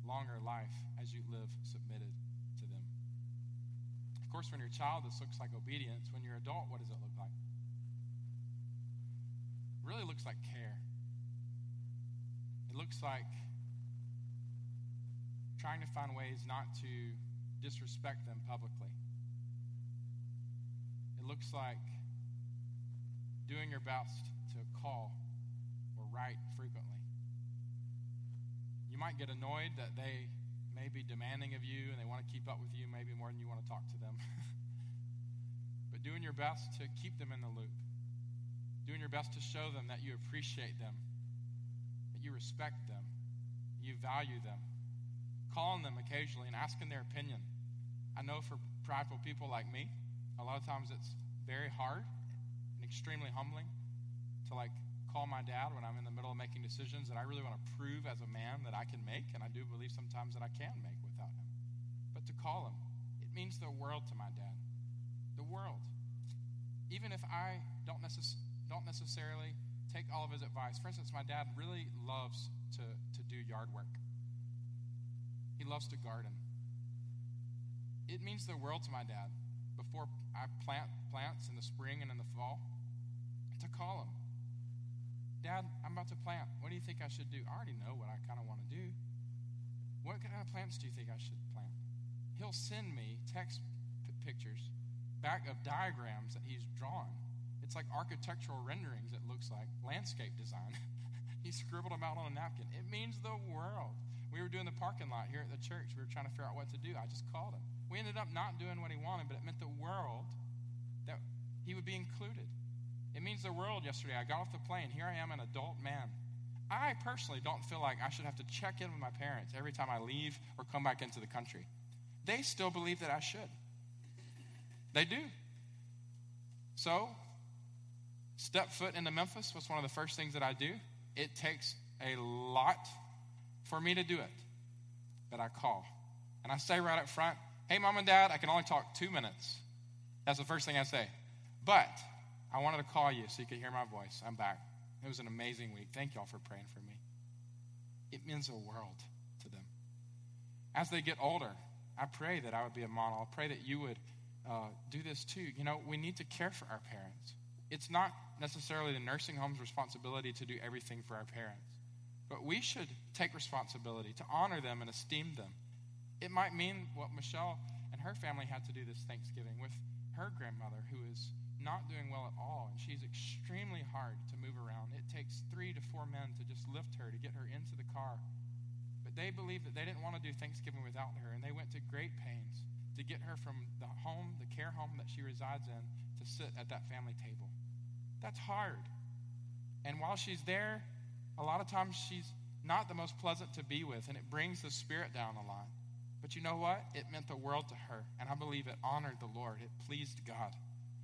longer life as you live submitted to them. Of course, when you're a child, this looks like obedience. When you're an adult, what does it look like? Really looks like care. It looks like trying to find ways not to disrespect them publicly. It looks like doing your best to call or write frequently. You might get annoyed that they may be demanding of you and they want to keep up with you maybe more than you want to talk to them. but doing your best to keep them in the loop, doing your best to show them that you appreciate them, that you respect them, you value them, calling them occasionally and asking their opinion. I know for prideful people like me, a lot of times it's very hard and extremely humbling to like call my dad when I'm in the middle of making decisions that I really want to prove as a man that I can make, and I do believe sometimes that I can make without him. But to call him, it means the world to my dad. The world. Even if I don't, necess- don't necessarily take all of his advice. For instance, my dad really loves to, to do yard work, he loves to garden. It means the world to my dad before I plant plants in the spring and in the fall to call him Dad, I'm about to plant. What do you think I should do? I already know what I kind of want to do. What kind of plants do you think I should plant? He'll send me text p- pictures back of diagrams that he's drawn. It's like architectural renderings, it looks like, landscape design. he scribbled them out on a napkin. It means the world. We were doing the parking lot here at the church. We were trying to figure out what to do. I just called him. We ended up not doing what he wanted, but it meant the world that he would be included. It means the world yesterday. I got off the plane. Here I am, an adult man. I personally don't feel like I should have to check in with my parents every time I leave or come back into the country. They still believe that I should. They do. So, step foot into Memphis was one of the first things that I do. It takes a lot for me to do it, but I call. And I say right up front, hey, mom and dad, I can only talk two minutes. That's the first thing I say. But I wanted to call you so you could hear my voice. I'm back. It was an amazing week. Thank y'all for praying for me. It means a world to them. As they get older, I pray that I would be a model. I pray that you would uh, do this too. You know, we need to care for our parents. It's not necessarily the nursing home's responsibility to do everything for our parents, but we should take responsibility to honor them and esteem them. It might mean what Michelle and her family had to do this Thanksgiving with her grandmother, who is not doing well at all, and she's extremely hard to move around. It takes three to four men to just lift her, to get her into the car. But they believed that they didn't want to do Thanksgiving without her, and they went to great pains to get her from the home, the care home that she resides in, to sit at that family table. That's hard. And while she's there, a lot of times she's not the most pleasant to be with, and it brings the spirit down the line. But you know what? It meant the world to her, and I believe it honored the Lord. It pleased God.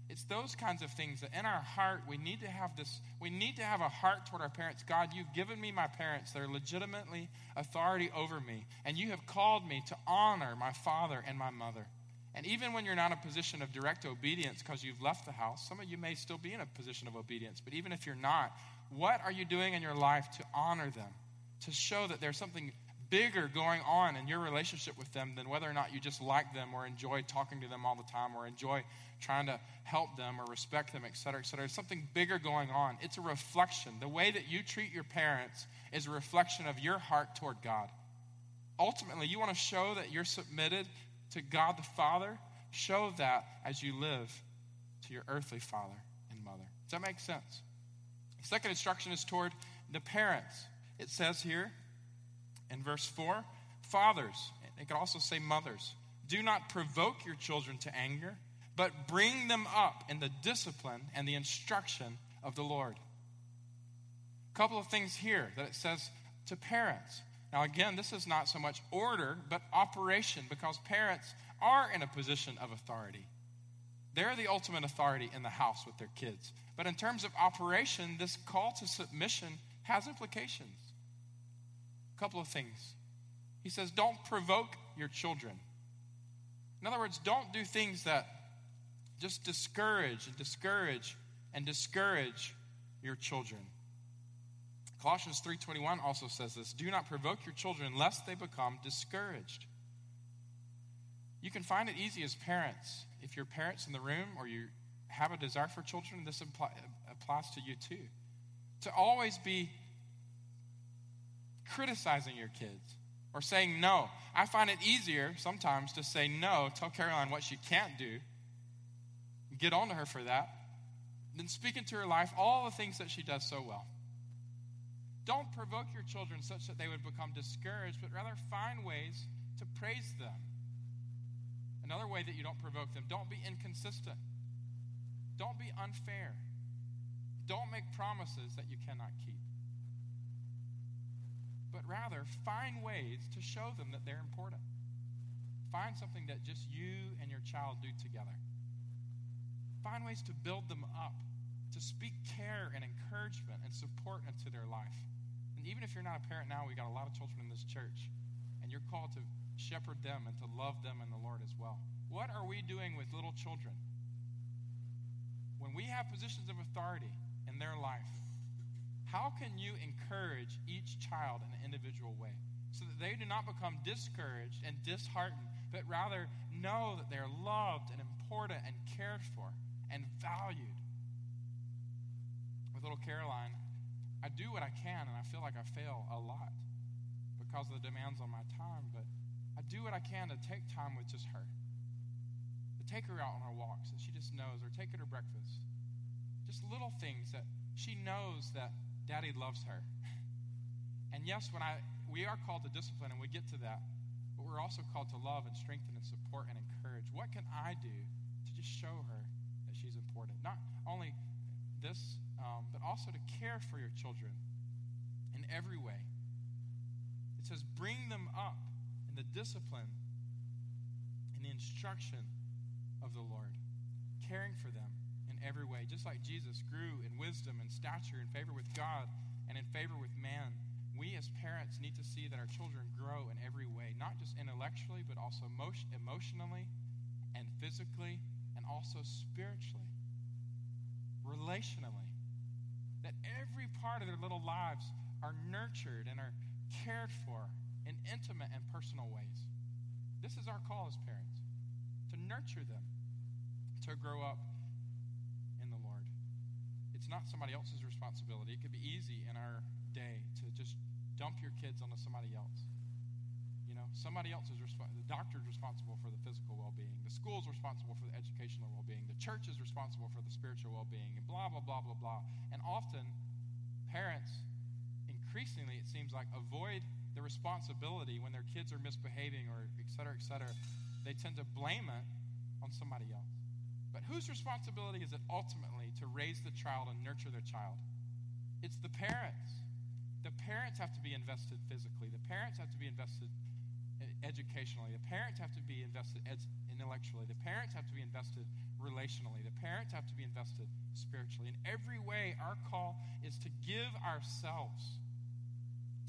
It's those kinds of things that in our heart we need to have this, we need to have a heart toward our parents. God, you've given me my parents. They're legitimately authority over me. And you have called me to honor my father and my mother. And even when you're not in a position of direct obedience because you've left the house, some of you may still be in a position of obedience. But even if you're not, what are you doing in your life to honor them? To show that there's something bigger going on in your relationship with them than whether or not you just like them or enjoy talking to them all the time or enjoy trying to help them or respect them, et cetera, et cetera. There's something bigger going on. It's a reflection. The way that you treat your parents is a reflection of your heart toward God. Ultimately, you want to show that you're submitted to God the Father. Show that as you live to your earthly father and mother. Does that make sense? The second instruction is toward the parents. It says here, in verse 4, fathers, it could also say mothers, do not provoke your children to anger, but bring them up in the discipline and the instruction of the Lord. A couple of things here that it says to parents. Now, again, this is not so much order, but operation, because parents are in a position of authority. They're the ultimate authority in the house with their kids. But in terms of operation, this call to submission has implications A couple of things. He says, Don't provoke your children. In other words, don't do things that just discourage and discourage and discourage your children. Colossians 3:21 also says this, do not provoke your children lest they become discouraged. You can find it easy as parents. If you're parents in the room or you have a desire for children, this applies to you too. To always be criticizing your kids or saying no. I find it easier sometimes to say no, tell Caroline what she can't do, get on to her for that, than speak into her life all the things that she does so well. Don't provoke your children such that they would become discouraged, but rather find ways to praise them. Another way that you don't provoke them, don't be inconsistent. Don't be unfair. Don't make promises that you cannot keep but rather find ways to show them that they're important. Find something that just you and your child do together. Find ways to build them up, to speak care and encouragement and support into their life. And even if you're not a parent now, we got a lot of children in this church, and you're called to shepherd them and to love them in the Lord as well. What are we doing with little children? When we have positions of authority in their life, how can you encourage each child in an individual way so that they do not become discouraged and disheartened, but rather know that they're loved and important and cared for and valued? With little Caroline, do what I can and I feel like I fail a lot because of the demands on my time, but I do what I can to take time with just her. To take her out on her walks that she just knows, or take her to breakfast. Just little things that she knows that Daddy loves her. And yes, when I we are called to discipline and we get to that, but we're also called to love and strengthen and support and encourage. What can I do to just show her that she's important? important. Not only this, um, but also to care for your children in every way. It says, bring them up in the discipline and the instruction of the Lord, caring for them in every way. Just like Jesus grew in wisdom and stature in favor with God and in favor with man, we as parents need to see that our children grow in every way, not just intellectually, but also emotionally and physically and also spiritually, relationally. That every part of their little lives are nurtured and are cared for in intimate and personal ways. This is our call as parents to nurture them, to grow up in the Lord. It's not somebody else's responsibility. It could be easy in our day to just dump your kids onto somebody else. You know, somebody else is responsible. The doctor's responsible for the physical well being. School's responsible for the educational well being. The church is responsible for the spiritual well being, and blah, blah, blah, blah, blah. And often, parents, increasingly, it seems like, avoid the responsibility when their kids are misbehaving or et cetera, et cetera. They tend to blame it on somebody else. But whose responsibility is it ultimately to raise the child and nurture their child? It's the parents. The parents have to be invested physically. The parents have to be invested educationally. The parents have to be invested ed- intellectually. The parents have to be invested relationally. The parents have to be invested spiritually. In every way, our call is to give ourselves,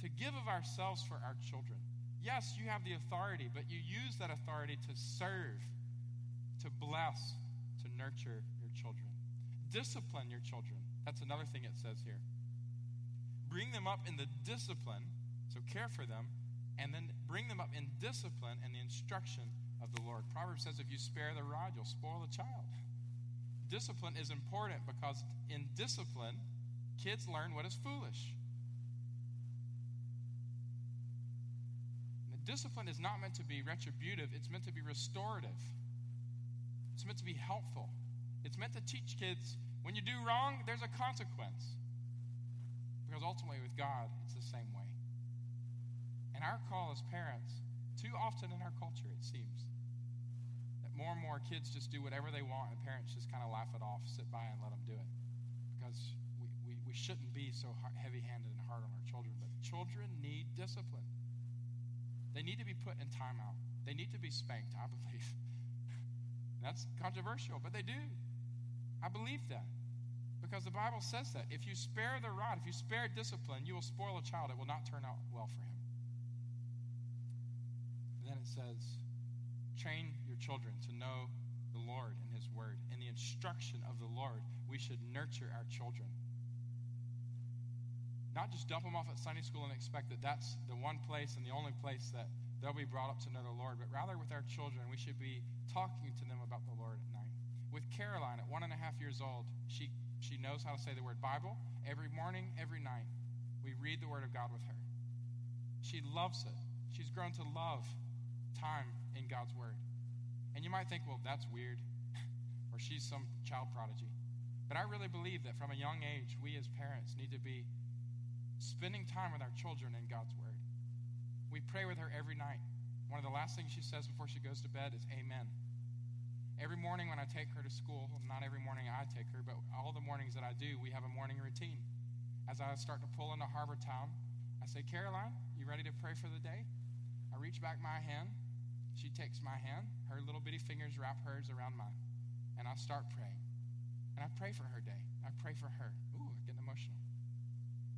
to give of ourselves for our children. Yes, you have the authority, but you use that authority to serve, to bless, to nurture your children. Discipline your children. That's another thing it says here. Bring them up in the discipline, so care for them, and then bring them up in discipline and the instruction of the Lord. Proverbs says if you spare the rod, you'll spoil the child. Discipline is important because in discipline, kids learn what is foolish. Discipline is not meant to be retributive, it's meant to be restorative. It's meant to be helpful. It's meant to teach kids when you do wrong, there's a consequence. Because ultimately, with God, it's the same way. And our call as parents, too often in our culture, it seems, more and more kids just do whatever they want and parents just kind of laugh it off, sit by and let them do it. Because we, we, we shouldn't be so heavy handed and hard on our children. But children need discipline, they need to be put in timeout, they need to be spanked, I believe. That's controversial, but they do. I believe that. Because the Bible says that. If you spare the rod, if you spare discipline, you will spoil a child. It will not turn out well for him. And then it says, train your children to know the Lord and his word. In the instruction of the Lord, we should nurture our children. Not just dump them off at Sunday school and expect that that's the one place and the only place that they'll be brought up to know the Lord, but rather with our children, we should be talking to them about the Lord at night. With Caroline, at one and a half years old, she, she knows how to say the word Bible every morning, every night. We read the Word of God with her. She loves it. She's grown to love time in God's Word. And you might think, well, that's weird, or she's some child prodigy. But I really believe that from a young age, we as parents need to be spending time with our children in God's Word. We pray with her every night. One of the last things she says before she goes to bed is Amen. Every morning when I take her to school, not every morning I take her, but all the mornings that I do, we have a morning routine. As I start to pull into Harbor Town, I say, Caroline, you ready to pray for the day? I reach back my hand. She takes my hand. Her little bitty fingers wrap hers around mine. And I start praying. And I pray for her day. I pray for her. Ooh, I'm getting emotional.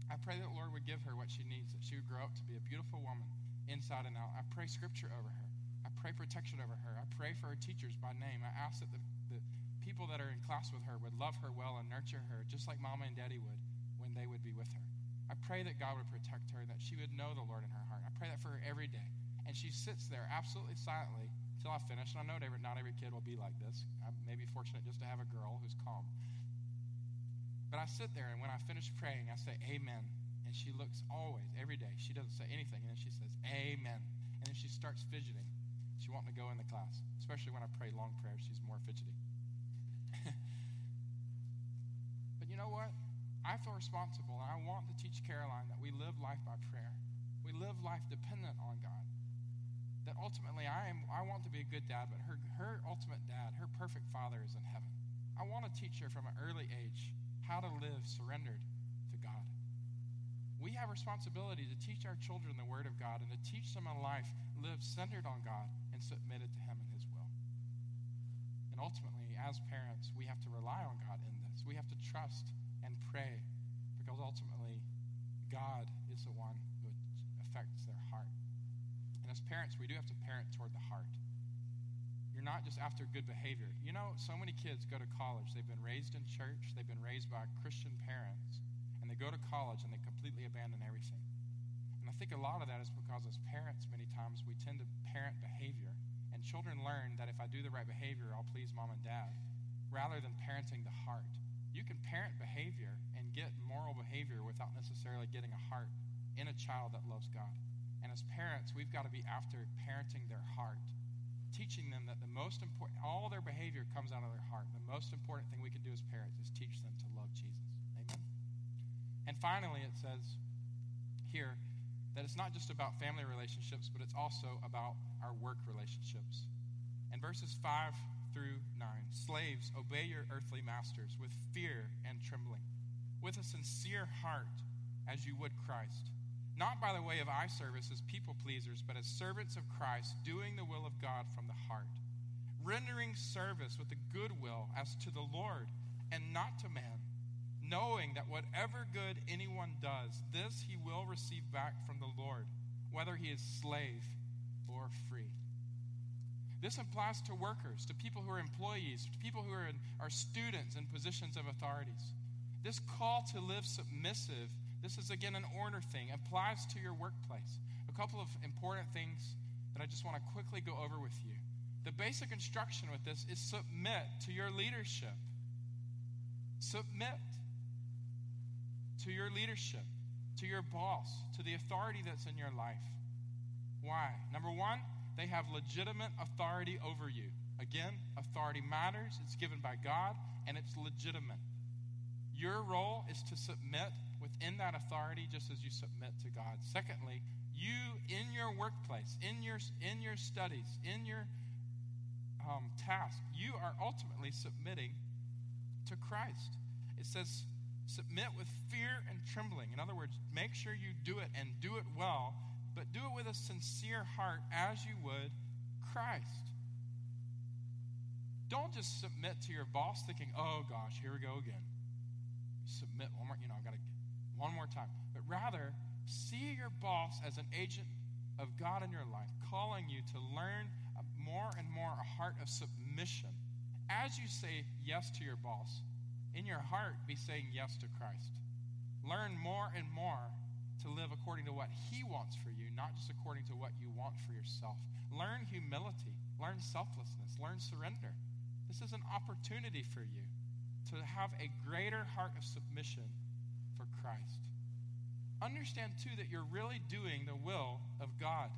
I pray that the Lord would give her what she needs, that she would grow up to be a beautiful woman inside and out. I pray scripture over her. I pray protection over her. I pray for her teachers by name. I ask that the, the people that are in class with her would love her well and nurture her just like mama and daddy would when they would be with her. I pray that God would protect her, that she would know the Lord in her heart. I pray that for her every day. And she sits there absolutely silently until I finish. And I know not every kid will be like this. I may be fortunate just to have a girl who's calm. But I sit there, and when I finish praying, I say, Amen. And she looks always, every day. She doesn't say anything. And then she says, Amen. And then she starts fidgeting. She wanting to go in the class, especially when I pray long prayers. She's more fidgety. but you know what? I feel responsible, and I want to teach Caroline that we live life by prayer. We live life dependent on God. That ultimately, I am. I want to be a good dad, but her, her ultimate dad, her perfect father, is in heaven. I want to teach her from an early age how to live surrendered to God. We have responsibility to teach our children the Word of God and to teach them a life lived centered on God and submitted to Him and His will. And ultimately, as parents, we have to rely on God in this. We have to trust and pray because ultimately, God is the one who affects their as parents, we do have to parent toward the heart. You're not just after good behavior. You know, so many kids go to college. They've been raised in church, they've been raised by Christian parents, and they go to college and they completely abandon everything. And I think a lot of that is because as parents, many times we tend to parent behavior. And children learn that if I do the right behavior, I'll please mom and dad, rather than parenting the heart. You can parent behavior and get moral behavior without necessarily getting a heart in a child that loves God. And as parents, we've got to be after parenting their heart, teaching them that the most important, all their behavior comes out of their heart. The most important thing we can do as parents is teach them to love Jesus. Amen. And finally, it says here that it's not just about family relationships, but it's also about our work relationships. In verses 5 through 9, slaves, obey your earthly masters with fear and trembling, with a sincere heart, as you would Christ. Not by the way of eye service as people pleasers, but as servants of Christ, doing the will of God from the heart, rendering service with a good will as to the Lord and not to man knowing that whatever good anyone does, this he will receive back from the Lord, whether he is slave or free. This applies to workers, to people who are employees, to people who are, in, are students in positions of authorities. This call to live submissive, this is again an order thing, applies to your workplace. A couple of important things that I just want to quickly go over with you. The basic instruction with this is submit to your leadership. Submit to your leadership, to your boss, to the authority that's in your life. Why? Number one, they have legitimate authority over you. Again, authority matters, it's given by God, and it's legitimate. Your role is to submit within that authority just as you submit to God. Secondly, you in your workplace, in your, in your studies, in your um, task, you are ultimately submitting to Christ. It says, Submit with fear and trembling. In other words, make sure you do it and do it well, but do it with a sincere heart as you would Christ. Don't just submit to your boss thinking, oh gosh, here we go again. Submit one more, you know, I've got to one more time. But rather, see your boss as an agent of God in your life, calling you to learn more and more a heart of submission. As you say yes to your boss, in your heart be saying yes to Christ. Learn more and more to live according to what He wants for you, not just according to what you want for yourself. Learn humility, learn selflessness, learn surrender. This is an opportunity for you to have a greater heart of submission for Christ. Understand, too, that you're really doing the will of God.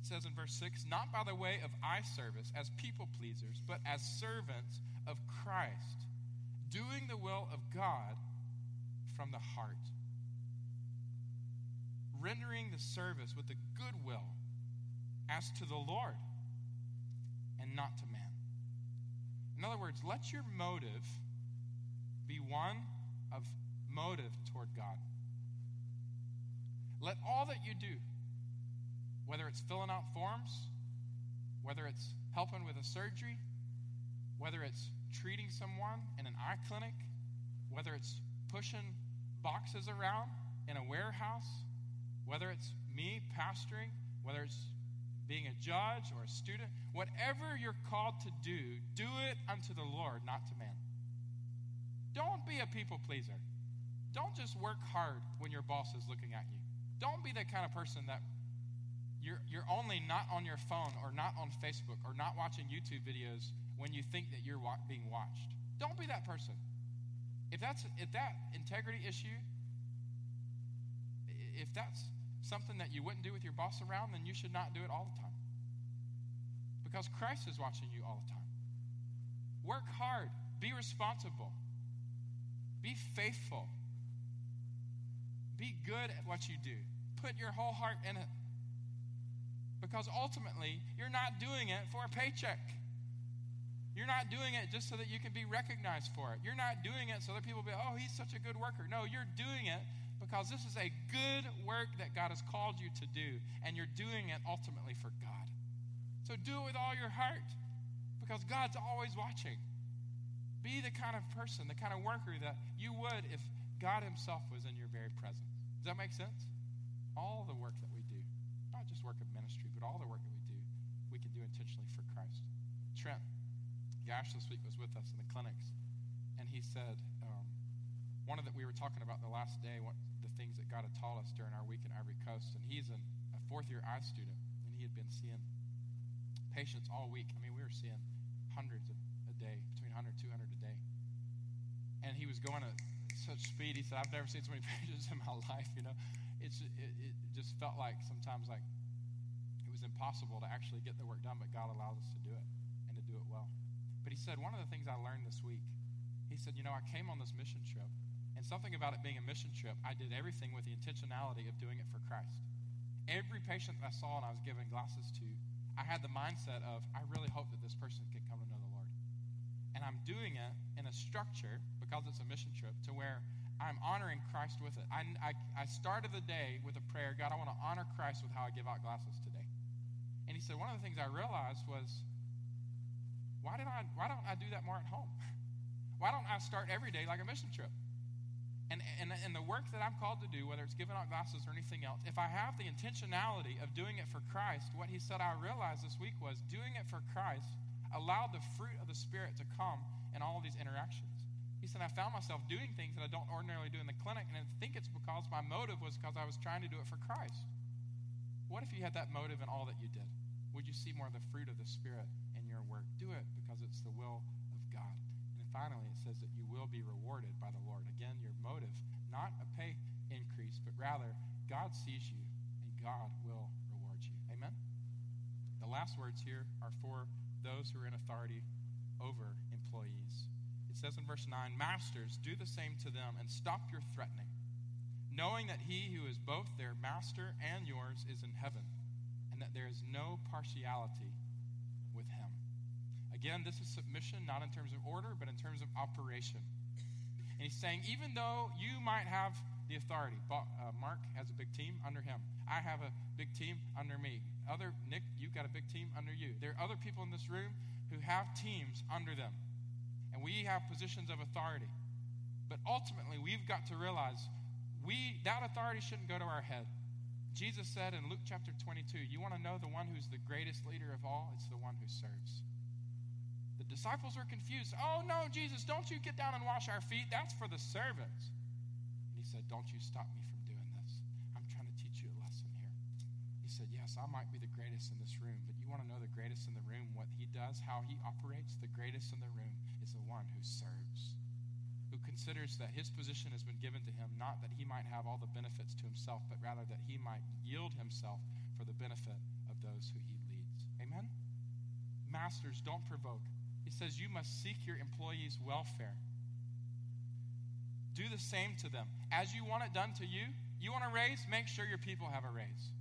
It says in verse 6 not by the way of eye service as people pleasers, but as servants of Christ doing the will of God from the heart, rendering the service with a good will as to the Lord and not to man. In other words, let your motive be one of motive toward God. Let all that you do, whether it's filling out forms, whether it's helping with a surgery, whether it's treating someone in an eye clinic, whether it's pushing boxes around in a warehouse, whether it's me pastoring, whether it's being a judge or a student, whatever you're called to do, do it unto the Lord, not to man. Don't be a people pleaser. Don't just work hard when your boss is looking at you. Don't be the kind of person that you're, you're only not on your phone or not on Facebook or not watching YouTube videos when you think that you're being watched. Don't be that person. If that's if that integrity issue, if that's something that you wouldn't do with your boss around, then you should not do it all the time. Because Christ is watching you all the time. Work hard, be responsible, be faithful, be good at what you do. Put your whole heart in it. Because ultimately, you're not doing it for a paycheck. You're not doing it just so that you can be recognized for it. You're not doing it so that people be, oh, he's such a good worker. No, you're doing it because this is a good work that God has called you to do, and you're doing it ultimately for God. So do it with all your heart because God's always watching. Be the kind of person, the kind of worker that you would if God Himself was in your very presence. Does that make sense? All the work that we do, not just work of ministry, but all the work that we do, we can do intentionally for Christ. Trent Gash this week was with us in the clinics, and he said, um, one of that we were talking about the last day, what the things that God had taught us during our week in Ivory Coast, and he's an, a fourth year eye student, and he had been seeing patients all week. I mean, we were seeing hundreds of, a day, between 100 200 a day. And he was going at such speed. He said, I've never seen so many patients in my life, you know. It's, it, it just felt like sometimes like it was impossible to actually get the work done, but God allowed us to do it and to do it well. But he said, one of the things I learned this week, he said, you know, I came on this mission trip, and something about it being a mission trip, I did everything with the intentionality of doing it for Christ. Every patient that I saw and I was giving glasses to, I had the mindset of, I really hope that this person can come to know the Lord. And I'm doing it in a structure, because it's a mission trip, to where I'm honoring Christ with it. I, I, I started the day with a prayer God, I want to honor Christ with how I give out glasses today. And he said, one of the things I realized was, why, did I, why don't I do that more at home? Why don't I start every day like a mission trip? And, and, and the work that I'm called to do, whether it's giving out glasses or anything else, if I have the intentionality of doing it for Christ, what he said I realized this week was doing it for Christ allowed the fruit of the Spirit to come in all of these interactions. He said, I found myself doing things that I don't ordinarily do in the clinic, and I think it's because my motive was because I was trying to do it for Christ. What if you had that motive in all that you did? Would you see more of the fruit of the Spirit in your work. Do it because it's the will of God. And finally, it says that you will be rewarded by the Lord. Again, your motive, not a pay increase, but rather God sees you and God will reward you. Amen? The last words here are for those who are in authority over employees. Says in verse 9 Masters, do the same to them and stop your threatening, knowing that he who is both their master and yours is in heaven, and that there is no partiality with him. Again, this is submission, not in terms of order, but in terms of operation. And he's saying, even though you might have the authority, uh, Mark has a big team under him. I have a big team under me. Other Nick, you've got a big team under you. There are other people in this room who have teams under them, and we have positions of authority. But ultimately, we've got to realize we that authority shouldn't go to our head. Jesus said in Luke chapter 22, You want to know the one who's the greatest leader of all? It's the one who serves. The disciples were confused. Oh, no, Jesus, don't you get down and wash our feet. That's for the servants. And he said, Don't you stop me from doing this. I'm trying to teach you a lesson here. He said, Yes, I might be the greatest in this room, but you want to know the greatest in the room, what he does, how he operates? The greatest in the room is the one who serves, who considers that his position has been given to him, not that he might have all the benefits to himself, but rather that he might yield himself for the benefit of those who he leads. Amen? Masters, don't provoke. He says you must seek your employees' welfare. Do the same to them. As you want it done to you, you want a raise, make sure your people have a raise.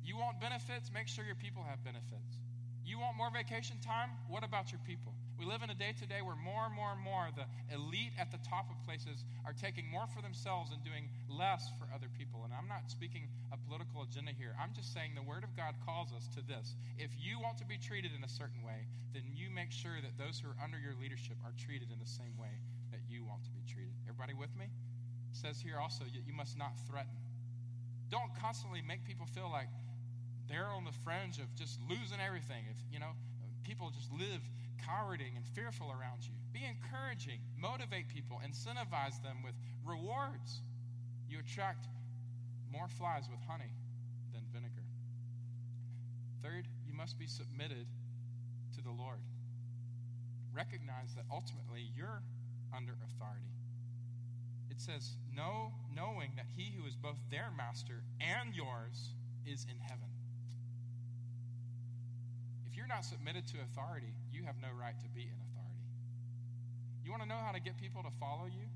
You want benefits, make sure your people have benefits. You want more vacation time? What about your people? We live in a day today where more and more and more the elite at the top of places are taking more for themselves and doing less for other people. And I'm not speaking a political agenda here. I'm just saying the Word of God calls us to this. If you want to be treated in a certain way, then you make sure that those who are under your leadership are treated in the same way that you want to be treated. Everybody with me? It says here also that you must not threaten. Don't constantly make people feel like they're on the fringe of just losing everything. If, you know, people just live cowarding and fearful around you. Be encouraging, motivate people, incentivize them with rewards. You attract more flies with honey than vinegar. Third, you must be submitted to the Lord. Recognize that ultimately you're under authority. It says, know, knowing that he who is both their master and yours is in heaven. If you're not submitted to authority, you have no right to be in authority. You want to know how to get people to follow you?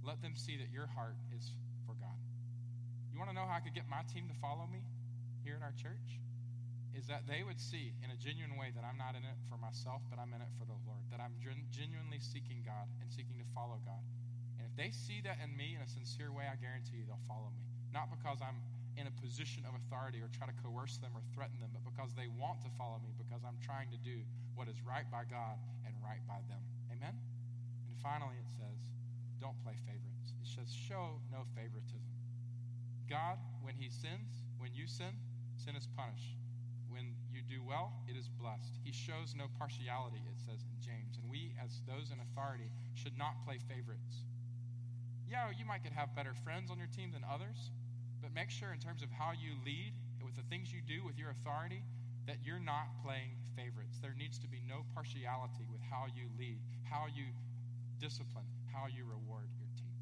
Let them see that your heart is for God. You want to know how I could get my team to follow me here at our church? is that they would see in a genuine way that I'm not in it for myself, but I'm in it for the Lord, that I'm gen- genuinely seeking God and seeking to follow God. And if they see that in me in a sincere way, I guarantee you they'll follow me. Not because I'm in a position of authority or try to coerce them or threaten them, but because they want to follow me because I'm trying to do what is right by God and right by them. Amen? And finally, it says, don't play favorites. It says, show no favoritism. God, when He sins, when you sin, sin is punished. When you do well, it is blessed. He shows no partiality, it says in James. And we, as those in authority, should not play favorites. Yeah, you might could have better friends on your team than others, but make sure, in terms of how you lead, with the things you do with your authority, that you're not playing favorites. There needs to be no partiality with how you lead, how you discipline, how you reward your team.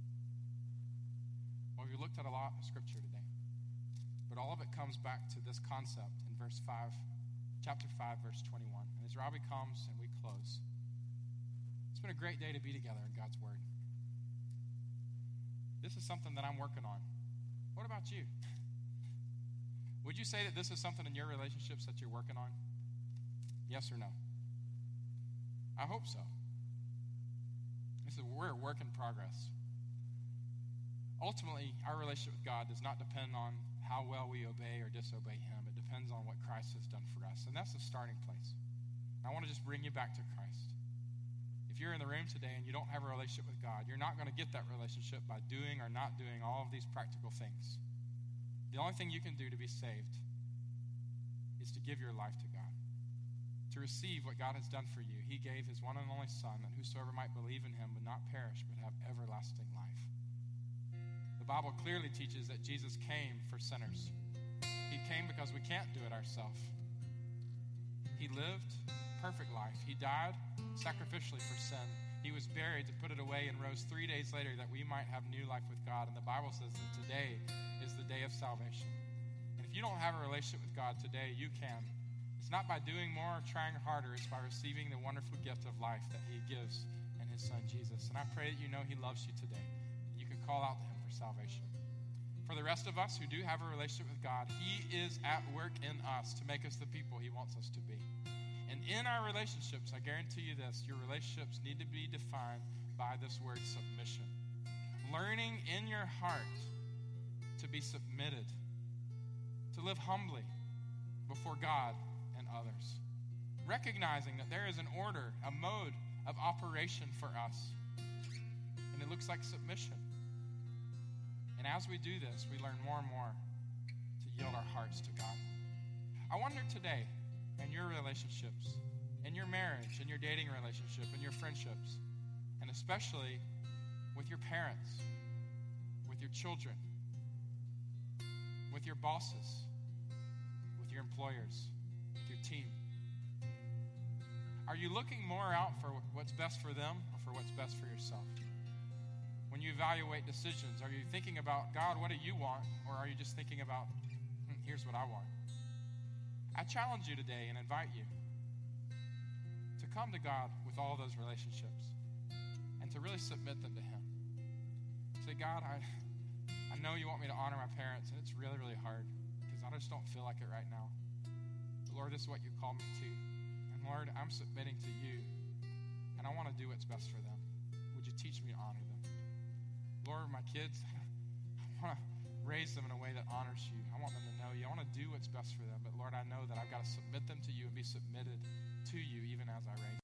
Well, we looked at a lot of scripture today, but all of it comes back to this concept in verse 5, chapter 5, verse 21. And as Robbie comes and we close, it's been a great day to be together in God's Word. This is something that I'm working on. What about you? Would you say that this is something in your relationships that you're working on? Yes or no? I hope so. This is we're a work in progress. Ultimately, our relationship with God does not depend on how well we obey or disobey Him. It depends on what Christ has done for us. And that's the starting place. I want to just bring you back to Christ. If you're in the room today and you don't have a relationship with God, you're not going to get that relationship by doing or not doing all of these practical things. The only thing you can do to be saved is to give your life to God, to receive what God has done for you. He gave His one and only Son, that whosoever might believe in Him would not perish but have everlasting life. The Bible clearly teaches that Jesus came for sinners. He came because we can't do it ourselves. He lived perfect life. He died sacrificially for sin. He was buried to put it away and rose three days later that we might have new life with God. And the Bible says that today is the day of salvation. And if you don't have a relationship with God today, you can. It's not by doing more or trying harder, it's by receiving the wonderful gift of life that He gives in His Son Jesus. And I pray that you know He loves you today. You can call out to Him for salvation. For the rest of us who do have a relationship with God, He is at work in us to make us the people He wants us to be. In our relationships, I guarantee you this your relationships need to be defined by this word submission. Learning in your heart to be submitted, to live humbly before God and others. Recognizing that there is an order, a mode of operation for us, and it looks like submission. And as we do this, we learn more and more to yield our hearts to God. I wonder today, in your relationships, in your marriage, in your dating relationship, in your friendships, and especially with your parents, with your children, with your bosses, with your employers, with your team. Are you looking more out for what's best for them or for what's best for yourself? When you evaluate decisions, are you thinking about, God, what do you want? Or are you just thinking about, hmm, here's what I want? I challenge you today and invite you to come to God with all those relationships and to really submit them to Him. Say, God, I, I know you want me to honor my parents, and it's really, really hard because I just don't feel like it right now. But Lord, this is what you called me to. And Lord, I'm submitting to you, and I want to do what's best for them. Would you teach me to honor them? Lord, my kids, I want to raise them in a way that honors you. I want them to know you. I want to do what's best for them. But Lord, I know that I've got to submit them to you and be submitted to you even as I raise